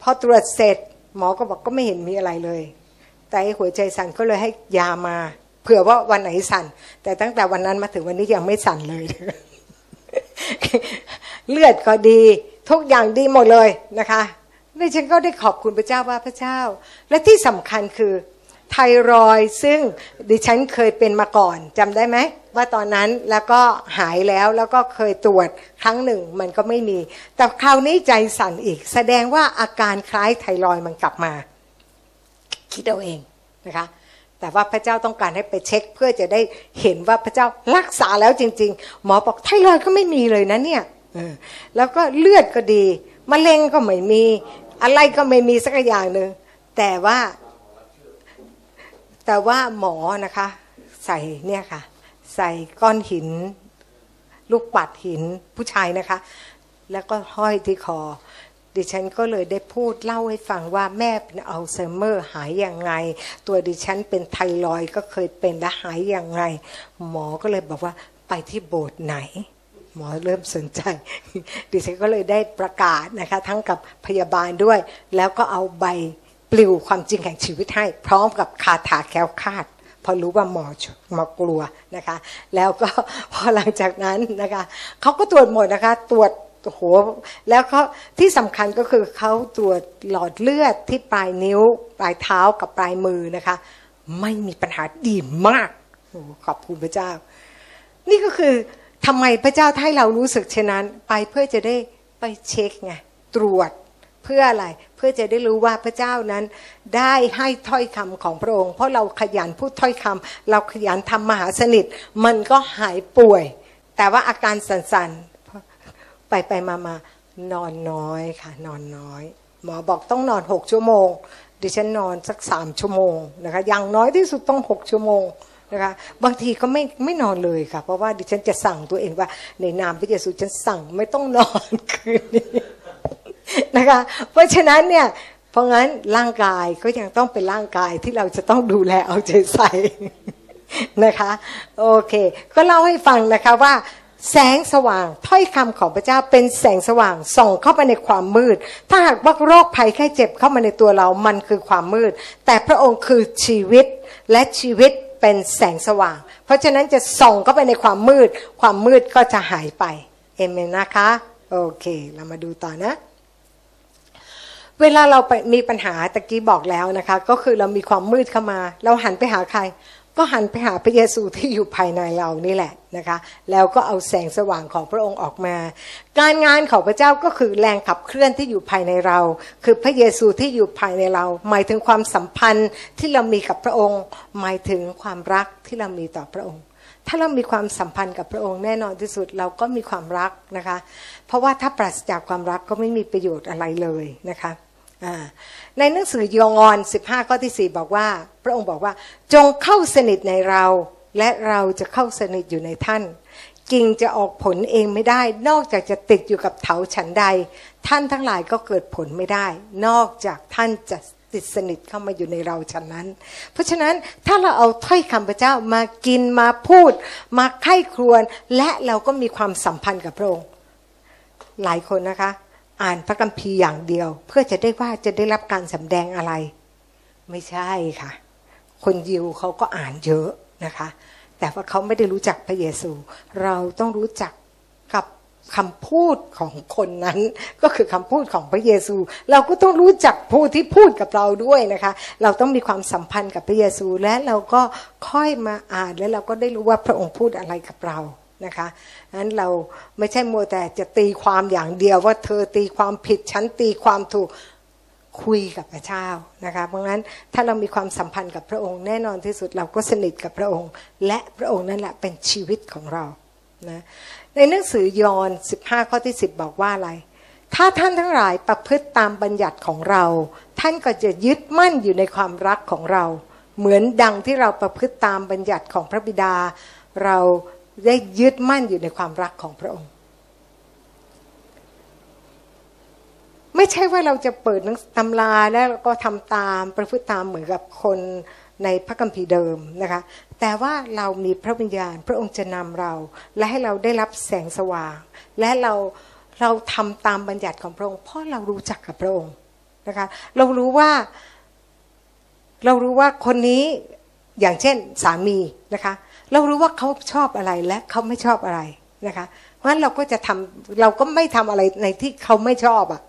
พอตรวจเสร็จหมอก็บอกก็ไม่เห็นมีอะไรเลย แต่หัวใจสั่นก็เลยให้ยามาเผื่อว่าวันไหนสั่น แต่ตั้งแต่วันนั้นมาถึงวันนี้ยังไม่สั่นเลย เลือดก็ดี ทุกอย่างดีหมดเลยนะคะดิฉันก็ได้ขอบคุณพระเจ้าว่าพระเจ้า และที่สำคัญคือไทรอยซึ่งดิฉันเคยเป็นมาก่อนจำได้ไหมว่าตอนนั้นแล้วก็หายแล้วแล้วก็เคยตรวจครั้งหนึ่งมันก็ไม่มี แต่คราวนี้ใจสั่นอีก แสดงว่าอาการคล้ายไทรอยมันกลับมา คิดเอาเองนะคะแต่ว่าพระเจ้าต้องการให้ไปเช็คเพื่อจะได้เห็นว่าพระเจ้ารักษาแล้วจริง ๆ หมอบอกไทรอยก็ไม่มีเลยนะเนี่ย แล้วก็เลือดก็ดีมะเร็งก็ไม่มี อะไรก็ไม่มีสักอย่างหนึ่งแต่ว่า แต่ว่าหมอนะคะ ใส่เนี่ยค่ะ ใส่ก้อนหิน ลูกปัดหินผู้ชายนะคะ แล้วก็ห้อยที่คอ ดิฉันก็เลยได้พูดเล่าให้ฟังว่าแม่เป็นอัลไซเมอร์หายย่างไง ตัวดิฉันเป็นไทรอยก็เคยเป็นและหายย่างไง หมอก็เลยบอกว่าไปที่โบสถ์ไหน หมอเริ่มสนใจ ดิฉันก็เลยได้ประกาศนะคะทั้งกับพยาบาลด้วย แล้วก็เอาใบปลิวความจริงแห่งชีวิตให้ พร้อมกับคาถาแค้วคาดพอรู้ว่าหมอหมอกลัวนะคะ แล้วก็พอหลังจากนั้นนะคะเขาก็ตรวจหมดนะคะ ตรวจโหแล้วเขาที่สำคัญก็คือเขาตรวจหลอดเลือดที่ปลายนิ้ว ปลายเท้ากับปลายมือนะคะ ไม่มีปัญหาดีมากโอ้ขอบคุณพระเจ้า นี่ก็คือ ทำไมพระเจ้าให้เรารู้สึกเช่นนั้น ไปเพื่อจะได้ไปเช็คไงตรวจเพื่ออะไรเพื่อจะได้รู้ว่าพระเจ้านั้นได้ให้ถ้อยคำของพระองค์ เพราะเราขยันพูดถ้อยคำเราขยันทำมหาสนิท มันก็หายป่วย แต่ว่าอาการสั่นๆไปไปมามานอนน้อยค่ะ นอนน้อย หมอบอกต้องนอนหกชั่วโมง ดิฉันนอนสักสามชั่วโมงนะคะอย่างน้อยที่สุดต้องหกชั่วโมง นะคะบางทีก็ไม่ไม่นอนเลยค่ะ เพราะว่าดิฉันจะสั่งตัวเองว่า ในนามพระเยซูฉันสั่งไม่ต้องนอนคืนนี้นะคะ เพราะฉะนั้นเนี่ยเพราะงั้นร่างกายก็ยังต้องเป็นร่างกายที่เราจะต้องดูแลเอาใจใส่นะคะโอเค ก็เล่าให้ฟังนะคะว่าแสงสว่างถ้อยคำของพระเจ้าเป็นแสงสว่างส่องเข้าไปในความมืด ถ้าหากว่าโรคภัยแค่เจ็บเข้ามาในตัวเรามันคือความมืด แต่พระองค์คือชีวิตและชีวิต เป็นแสงสว่าง เพราะฉะนั้นจะส่องเข้าไปในความมืด ความมืดก็จะหายไป เอเมนนะคะ โอเค เรามาดูต่อนะ เวลาเราไปมีปัญหาตะกี้บอกแล้วนะคะ ก็คือเรามีความมืดเข้ามา เราหันไปหาใคร ก็หันไปหาพระเยซูที่อยู่ภายในเรานี่แหละนะคะ แล้วก็เอาแสงสว่างของพระองค์ออกมา การงานของพระเจ้าก็คือแรงขับเคลื่อนที่อยู่ภายในเรา คือพระเยซูที่อยู่ภายในเรา หมายถึงความสัมพันธ์ที่เรามีกับพระองค์ หมายถึงความรักที่เรามีต่อพระองค์ ถ้าเรามีความสัมพันธ์กับพระองค์แน่นอนที่สุดเราก็มีความรักนะคะ เพราะว่าถ้าปราศจากความรักก็ไม่มีประโยชน์อะไรเลยนะคะ ในหนังสือยองอน 15 ข้อที่ 4 บอกว่า พระองค์บอกว่า จงเข้าสนิทในเรา และเราจะเข้าสนิทอยู่ในท่าน กิ่งจะออกผลเองไม่ได้ นอกจากจะติดอยู่กับเถาฉันใด ท่านทั้งหลายก็เกิดผลไม่ได้ นอกจากท่านจะติดสนิทเข้ามาอยู่ในเราฉันนั้น เพราะฉะนั้นถ้าเราเอาถ้อยคำพระเจ้ามากินมาพูด มาไข้ครวน และเราก็มีความสัมพันธ์กับพระองค์ หลายคนนะคะ อ่านพระคัมภีร์อย่างเดียว เพื่อจะได้ว่าจะได้รับการสำแดงอะไร ไม่ใช่ค่ะ คนยิวเขาก็อ่านเยอะนะคะ แต่ว่าเขาไม่ได้รู้จักพระเยซู เราต้องรู้จักกับคำพูดของคนนั้น ก็คือคำพูดของพระเยซู เราก็ต้องรู้จักผู้ที่พูดกับเราด้วยนะคะ เราต้องมีความสัมพันธ์กับพระเยซูและเราก็ค่อยมาอ่านแล้วเราก็ได้รู้ว่าพระองค์พูดอะไรกับเรา นะคะนั้นเราไม่ใช่มัวแต่จะตีความอย่างเดียวว่าเธอตีความผิดฉันตีความถูกคุยกับพระเจ้านะคะเพราะงั้นถ้าเรามีความสัมพันธ์กับพระองค์แน่นอนที่สุดเราก็สนิทกับพระองค์ และพระองค์นั่นแหละเป็นชีวิตของเรานะในหนังสือยอห์น15 ข้อที่ 10 บอกว่าอะไร ถ้าท่านทั้งหลายประพฤติตามบัญญัติของเรา ท่านก็จะยึดมั่นอยู่ในความรักของเรา เหมือนดังที่เราประพฤติตามบัญญัติของพระบิดา เรา ได้ยึดมั่นอยู่ในความรักของพระองค์ ไม่ใช่ว่าเราจะเปิดตำราแล้วก็ทำตามประพฤติตามเหมือนกับคนในพระคัมภีร์เดิมนะคะ แต่ว่าเรามีพระวิญญาณ พระองค์จะนำเรา และให้เราได้รับแสงสว่าง และเราเราทำตามบัญญัติของพระองค์ เพราะเรารู้จักกับพระองค์นะคะ เรารู้ว่า เรารู้ว่าคนนี้อย่างเช่นสามีนะคะ เรารู้ว่าเขาชอบอะไรและเขาไม่ชอบอะไรนะคะ เพราะฉะนั้นเราก็จะทำเราก็ไม่ทำอะไรในที่เขาไม่ชอบอะ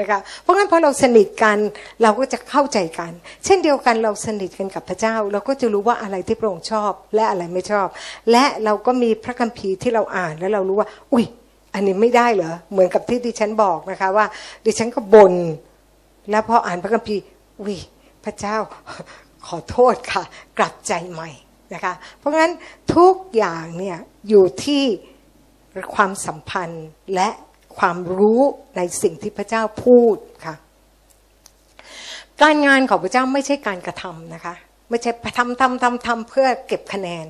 นะคะเพราะงั้นพอเราสนิทกันเราก็จะเข้าใจกัน เช่นเดียวกันเราสนิทกันกับพระเจ้า เราก็จะรู้ว่าอะไรที่พระองค์ชอบ และอะไรไม่ชอบ และเราก็มีพระคัมภีร์ที่เราอ่านแล้วเรารู้ว่า อุ้ยอันนี้ไม่ได้เหรอเหมือนกับที่ดิฉันบอกนะคะว่า ดิฉันก็บน่นแล้วพออ่านพระคัมภีร์อุ้ยพระเจ้าขอโทษค่ะ กลับใจใหม่ นะคะ เพราะงั้นทุกอย่างเนี่ยอยู่ที่ความสัมพันธ์และความรู้ในสิ่งที่พระเจ้าพูดค่ะการงานของพระเจ้าไม่ใช่การกระทำนะคะ ไม่ใช่ทำทำทำทำเพื่อเก็บคะแนน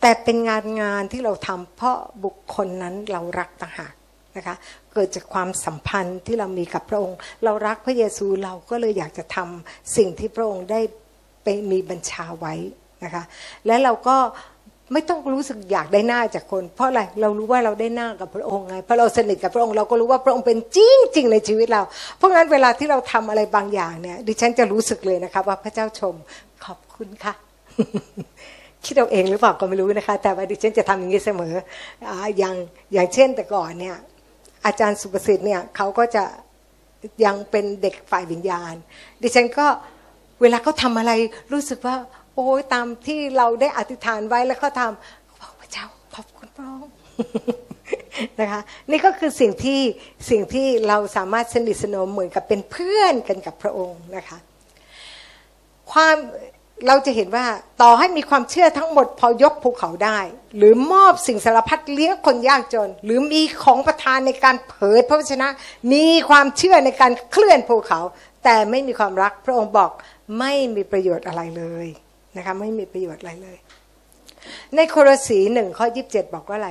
แต่เป็นงานงานที่เราทำเพราะบุคคลนั้นเรารักต่างหากนะคะเกิดจากความสัมพันธ์ที่เรามีกับพระองค์ เรารักพระเยซูเราก็เลยอยากจะทำสิ่งที่พระองค์ได้ไปมีบัญชาไว้ นะคะ และเราก็ไม่ต้องรู้สึกอยากได้หน้าจากคน เพราะอะไรเรารู้ว่าเราได้หน้ากับพระองค์ไงเพราะเราสนิทกับพระองค์เราก็รู้ว่าพระองค์เป็นจริงจริงในชีวิตเรา เพราะงั้นเวลาที่เราทำอะไรบางอย่างเนี่ย ดิฉันจะรู้สึกเลยนะคะว่าพระเจ้าชมขอบคุณค่ะ คิดเอาเองหรือเปล่าก็ไม่รู้นะคะ แต่ว่าดิฉันจะทำอย่างนี้เสมออย่างอย่างเช่นแต่ก่อนเนี่ย อาจารย์สุประสิทธิ์เนี่ยเขาก็จะยังเป็นเด็กฝ่ายวิญญาณ ดิฉันก็เวลาเขาทาอะไรรู้สึกว่า โอ้ยตามที่เราได้อธิษฐานไว้แล้วก็ทำบอกพระเจ้าขอบคุณพระองค์นะคะนี่ก็คือสิ่งที่สิ่งที่เราสามารถสนิทสนมเหมือนกับเป็นเพื่อนกันกับพระองค์นะคะความเราจะเห็นว่าต่อให้มีความเชื่อทั้งหมดพอยกภูเขาได้ หรือมอบสิ่งสารพัดเลี้ยงคนยากจน หรือมีของประทานในการเผยพระวจนะ มีความเชื่อในการเคลื่อนภูเขา แต่ไม่มีความรักพระองค์บอกไม่มีประโยชน์อะไรเลย นะคะไม่มีประโยชน์อะไรเลย ในโครสีหนึ่งข้อยีิบเจ็ดบอกว่าอะไร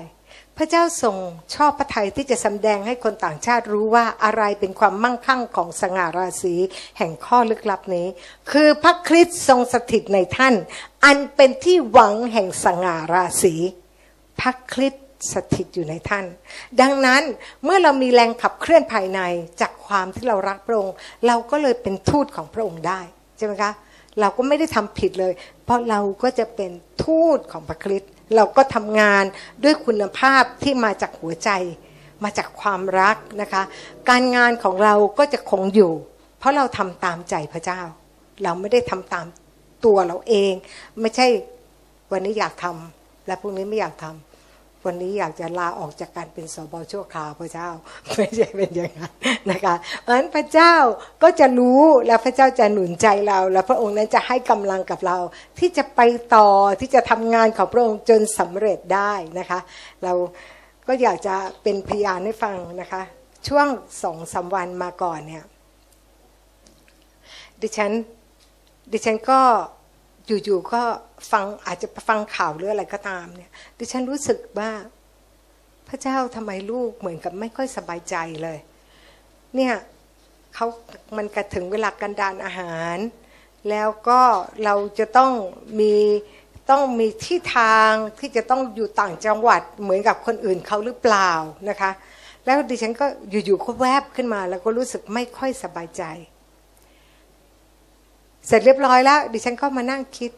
พระเจ้าทรงชอบพระทัยที่จะสำแดงให้คนต่างชาติรู้ว่าอะไรเป็นความมั่งคั่งของสง่าราศีแห่งข้อลึกลับนี้ คือพระคริสต์ทรงสถิตในท่าน อันเป็นที่หวังแห่งสง่าราศีพระคริสต์สถิตอยู่ในท่าน ดังนั้นเมื่อเรามีแรงขับเคลื่อนภายในจากความที่เรารักพระองค์ เราก็เลยเป็นทูตของพระองค์ได้ใช่ไหมคะ เราก็ไม่ได้ทำผิดเลย เพราะเราก็จะเป็นทูตของพระคริสต์เราก็ทำงานด้วยคุณภาพที่มาจากหัวใจ มาจากความรักนะคะ การงานของเราก็จะคงอยู่ เพราะเราทำตามใจพระเจ้า เราไม่ได้ทำตามตัวเราเอง ไม่ใช่วันนี้อยากทำและพรุ่งนี้ไม่อยากทำ วันนี้อยากจะลาออกจากการเป็นสบชั่วคราวพระเจ้า ไม่ใช่เป็นอย่างนั้นนะคะเพราะฉะนั้นพระเจ้าก็จะรู้แล้วพระเจ้าจะหนุนใจเรา แล้วพระองค์นั้นจะให้กำลังกับเรา ที่จะไปต่อที่จะทำงานของพระองค์จนสำเร็จได้นะคะ เราก็อยากจะเป็นพยานให้ฟังนะคะ ช่วงสองสาวันมาก่อนเนี่ยดิฉันดิฉันก็ อยู่ๆก็ฟังอาจจะฟังข่าวหรืออะไรก็ตามเนี่ย ดิฉันรู้สึกว่า พระเจ้าทำไมลูกเหมือนกับไม่ค่อยสบายใจเลย เนี่ยเขามันกระถึงเวลากันดานอาหาร แล้วก็เราจะต้องมีต้องมีที่ทางที่จะต้องอยู่ต่างจังหวัดเหมือนกับคนอื่นเขาหรือเปล่านะคะ แล้วดิฉันก็อยู่ๆก็แวบขึ้นมา แล้วก็รู้สึกไม่ค่อยสบายใจ เสร็จเรียบร้อยแล้ว ดิฉันก็มานั่งคิด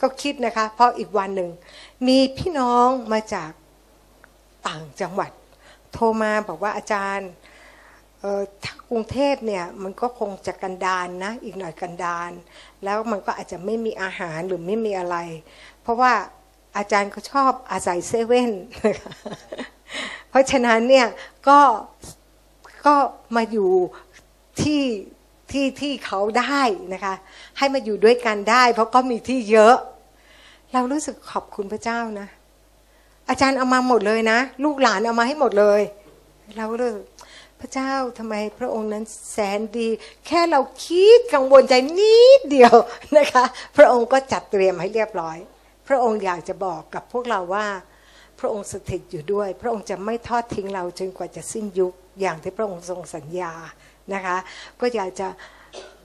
ก็คิดนะคะ เพราะอีกวันหนึ่ง มีพี่น้องมาจากต่างจังหวัด โทรมาบอกว่าอาจารย์ถ้ากรุงเทพเนี่ยมันก็คงจะกันดานนะ อีกหน่อยกันดาน แล้วมันก็อาจจะไม่มีอาหารหรือไม่มีอะไร เพราะว่าอาจารย์ก็ชอบอาศัยเซเว่นเพราะฉะนั้นเนี่ยก็ก็มาอยู่ที่ ที่ที่เขาได้นะคะ ให้มาอยู่ด้วยกันได้ เพราะก็มีที่เยอะ เรารู้สึกขอบคุณพระเจ้านะ อาจารย์เอามาหมดเลยนะ ลูกหลานเอามาให้หมดเลย เราเลยพระเจ้าทำไมพระองค์นั้นแสนดี แค่เราคิดกังวลใจนิดเดียวนะคะ พระองค์ก็จัดเตรียมให้เรียบร้อย พระองค์อยากจะบอกกับพวกเราว่า พระองค์สถิตอยู่ด้วย พระองค์จะไม่ทอดทิ้งเราจนกว่าจะสิ้นยุค อย่างที่พระองค์ทรงสัญญานะคะ ก็อยากจะ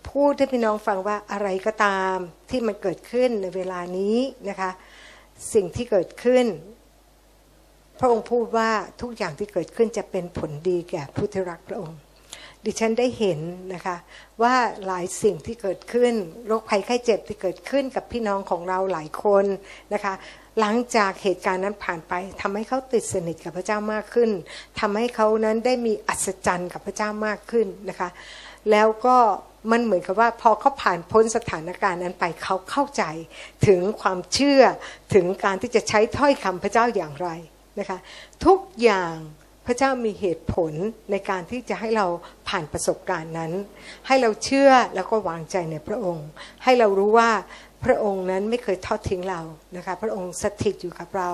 พูดให้พี่น้องฟังว่าอะไรก็ตามที่มันเกิดขึ้นในเวลานี้นะคะ สิ่งที่เกิดขึ้น พระองค์พูดว่าทุกอย่างที่เกิดขึ้นจะเป็นผลดีแก่ผู้ที่รักพระองค์ ดิฉันได้เห็นนะคะว่าหลายสิ่งที่เกิดขึ้นโรคภัยไข้เจ็บที่เกิดขึ้นกับพี่น้องของเราหลายคนนะคะ หลังจากเหตุการณ์นั้นผ่านไปทำให้เขาติดสนิทกับพระเจ้ามากขึ้นทำให้เขานั้นได้มีอัศจรรย์กับพระเจ้ามากขึ้นนะคะ แล้วก็มันเหมือนกับว่าพอเขาผ่านพ้นสถานการณ์นั้นไปเขาเข้าใจถึงความเชื่อถึงการที่จะใช้ถ้อยคำพระเจ้าอย่างไรนะคะ ทุกอย่างพระเจ้ามีเหตุผลในการที่จะให้เราผ่านประสบการณ์นั้น ให้เราเชื่อแล้วก็วางใจในพระองค์ ให้เรารู้ว่า พระองค์นั้นไม่เคยทอดทิ้งเรานะคะพระองค์สถิตอยู่กับเรา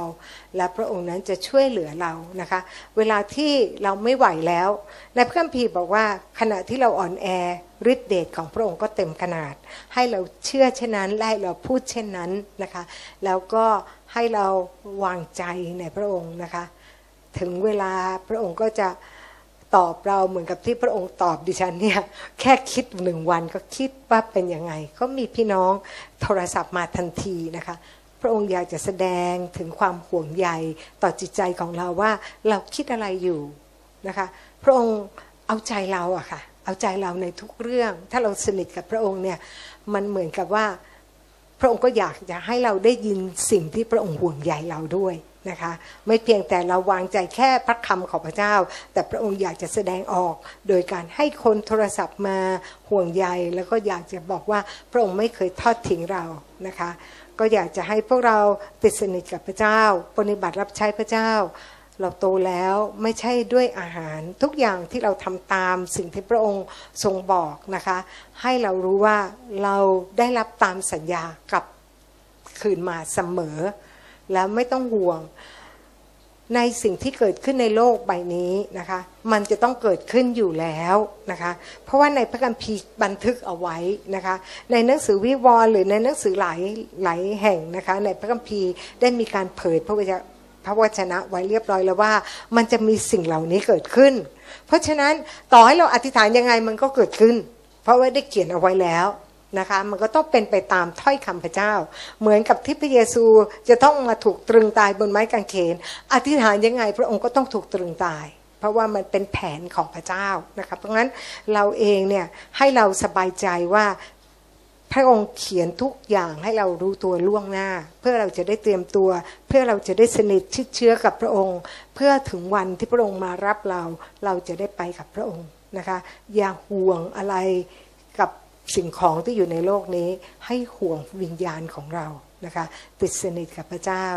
และพระองค์นั้นจะช่วยเหลือเรานะคะเวลาที่เราไม่ไหวแล้วในพระคัมภีร์บอกว่าขณะที่เราอ่อนแอฤทธิเดชของพระองค์ก็เต็มขนาด ให้เราเชื่อเช่นนั้นและให้เราพูดเช่นนั้นนะคะแล้วก็ให้เราวางใจในพระองค์นะคะถึงเวลาพระองค์ก็จะ ตอบเราเหมือนกับที่พระองค์ตอบดิฉันเนี่ยแค่คิดหนึ่งวันก็คิดว่าเป็นยังไง ก็มีพี่น้องโทรศัพท์มาทันทีนะคะ พระองค์อยากจะแสดงถึงความห่วงใยต่อจิตใจของเราว่าเราคิดอะไรอยู่นะคะพระองค์เอาใจเราอะค่ะเอาใจเราในทุกเรื่อง ถ้าเราสนิทกับพระองค์เนี่ยมันเหมือนกับว่าพระองค์ก็อยากจะให้เราได้ยินสิ่งที่พระองค์ห่วงใยเราด้วย นะคะไม่เพียงแต่เราวางใจแค่พระคำของพระเจ้า แต่พระองค์อยากจะแสดงออก โดยการให้คนโทรศัพท์มาห่วงใย แล้วก็อยากจะบอกว่าพระองค์ไม่เคยทอดทิ้งเรานะคะ ก็อยากจะให้พวกเราติดสนิทกับพระเจ้า ปฏิบัติรับใช้พระเจ้า เราโตแล้วไม่ใช่ด้วยอาหารทุกอย่างที่เราทำตามสิ่งที่พระองค์ทรงบอกนะคะ ให้เรารู้ว่าเราได้รับตามสัญญากับคืนมาเสมอ แล้วไม่ต้องห่วง ในสิ่งที่เกิดขึ้นในโลกใบนี้นะคะ มันจะต้องเกิดขึ้นอยู่แล้วนะคะ เพราะว่าในพระคัมภีร์บันทึกเอาไว้นะคะ ในหนังสือวิวรณ์หรือในหนังสือหลายหลายแห่งนะคะ ในพระคัมภีร์ได้มีการเผยพระวจนะพระวจนะไว้เรียบร้อยแล้วว่า มันจะมีสิ่งเหล่านี้เกิดขึ้น เพราะฉะนั้นต่อให้เราอธิษฐานยังไงมันก็เกิดขึ้น เพราะว่าได้เขียนเอาไว้แล้ว นะคะมันก็ต้องเป็นไปตามถ้อยคำพระเจ้า เหมือนกับที่พระเยซูจะต้องมาถูกตรึงตายบนไม้กางเขน อธิษฐานยังไง พระองค์ก็ต้องถูกตรึงตาย เพราะว่ามันเป็นแผนของพระเจ้านะคะเพราะงั้นเราเองเนี่ยให้เราสบายใจว่าพระองค์เขียนทุกอย่างให้เรารู้ตัวล่วงหน้า เพื่อเราจะได้เตรียมตัว เพื่อเราจะได้สนิทชิดเชื้อกับพระองค์ เพื่อถึงวันที่พระองค์มารับเรา เราจะได้ไปกับพระองค์นะคะ อย่าห่วงอะไร สิ่งของที่อยู่ในโลกนี้ให้ห่วงวิญญาณของเรานะคะติดสนิทกับพระเจ้า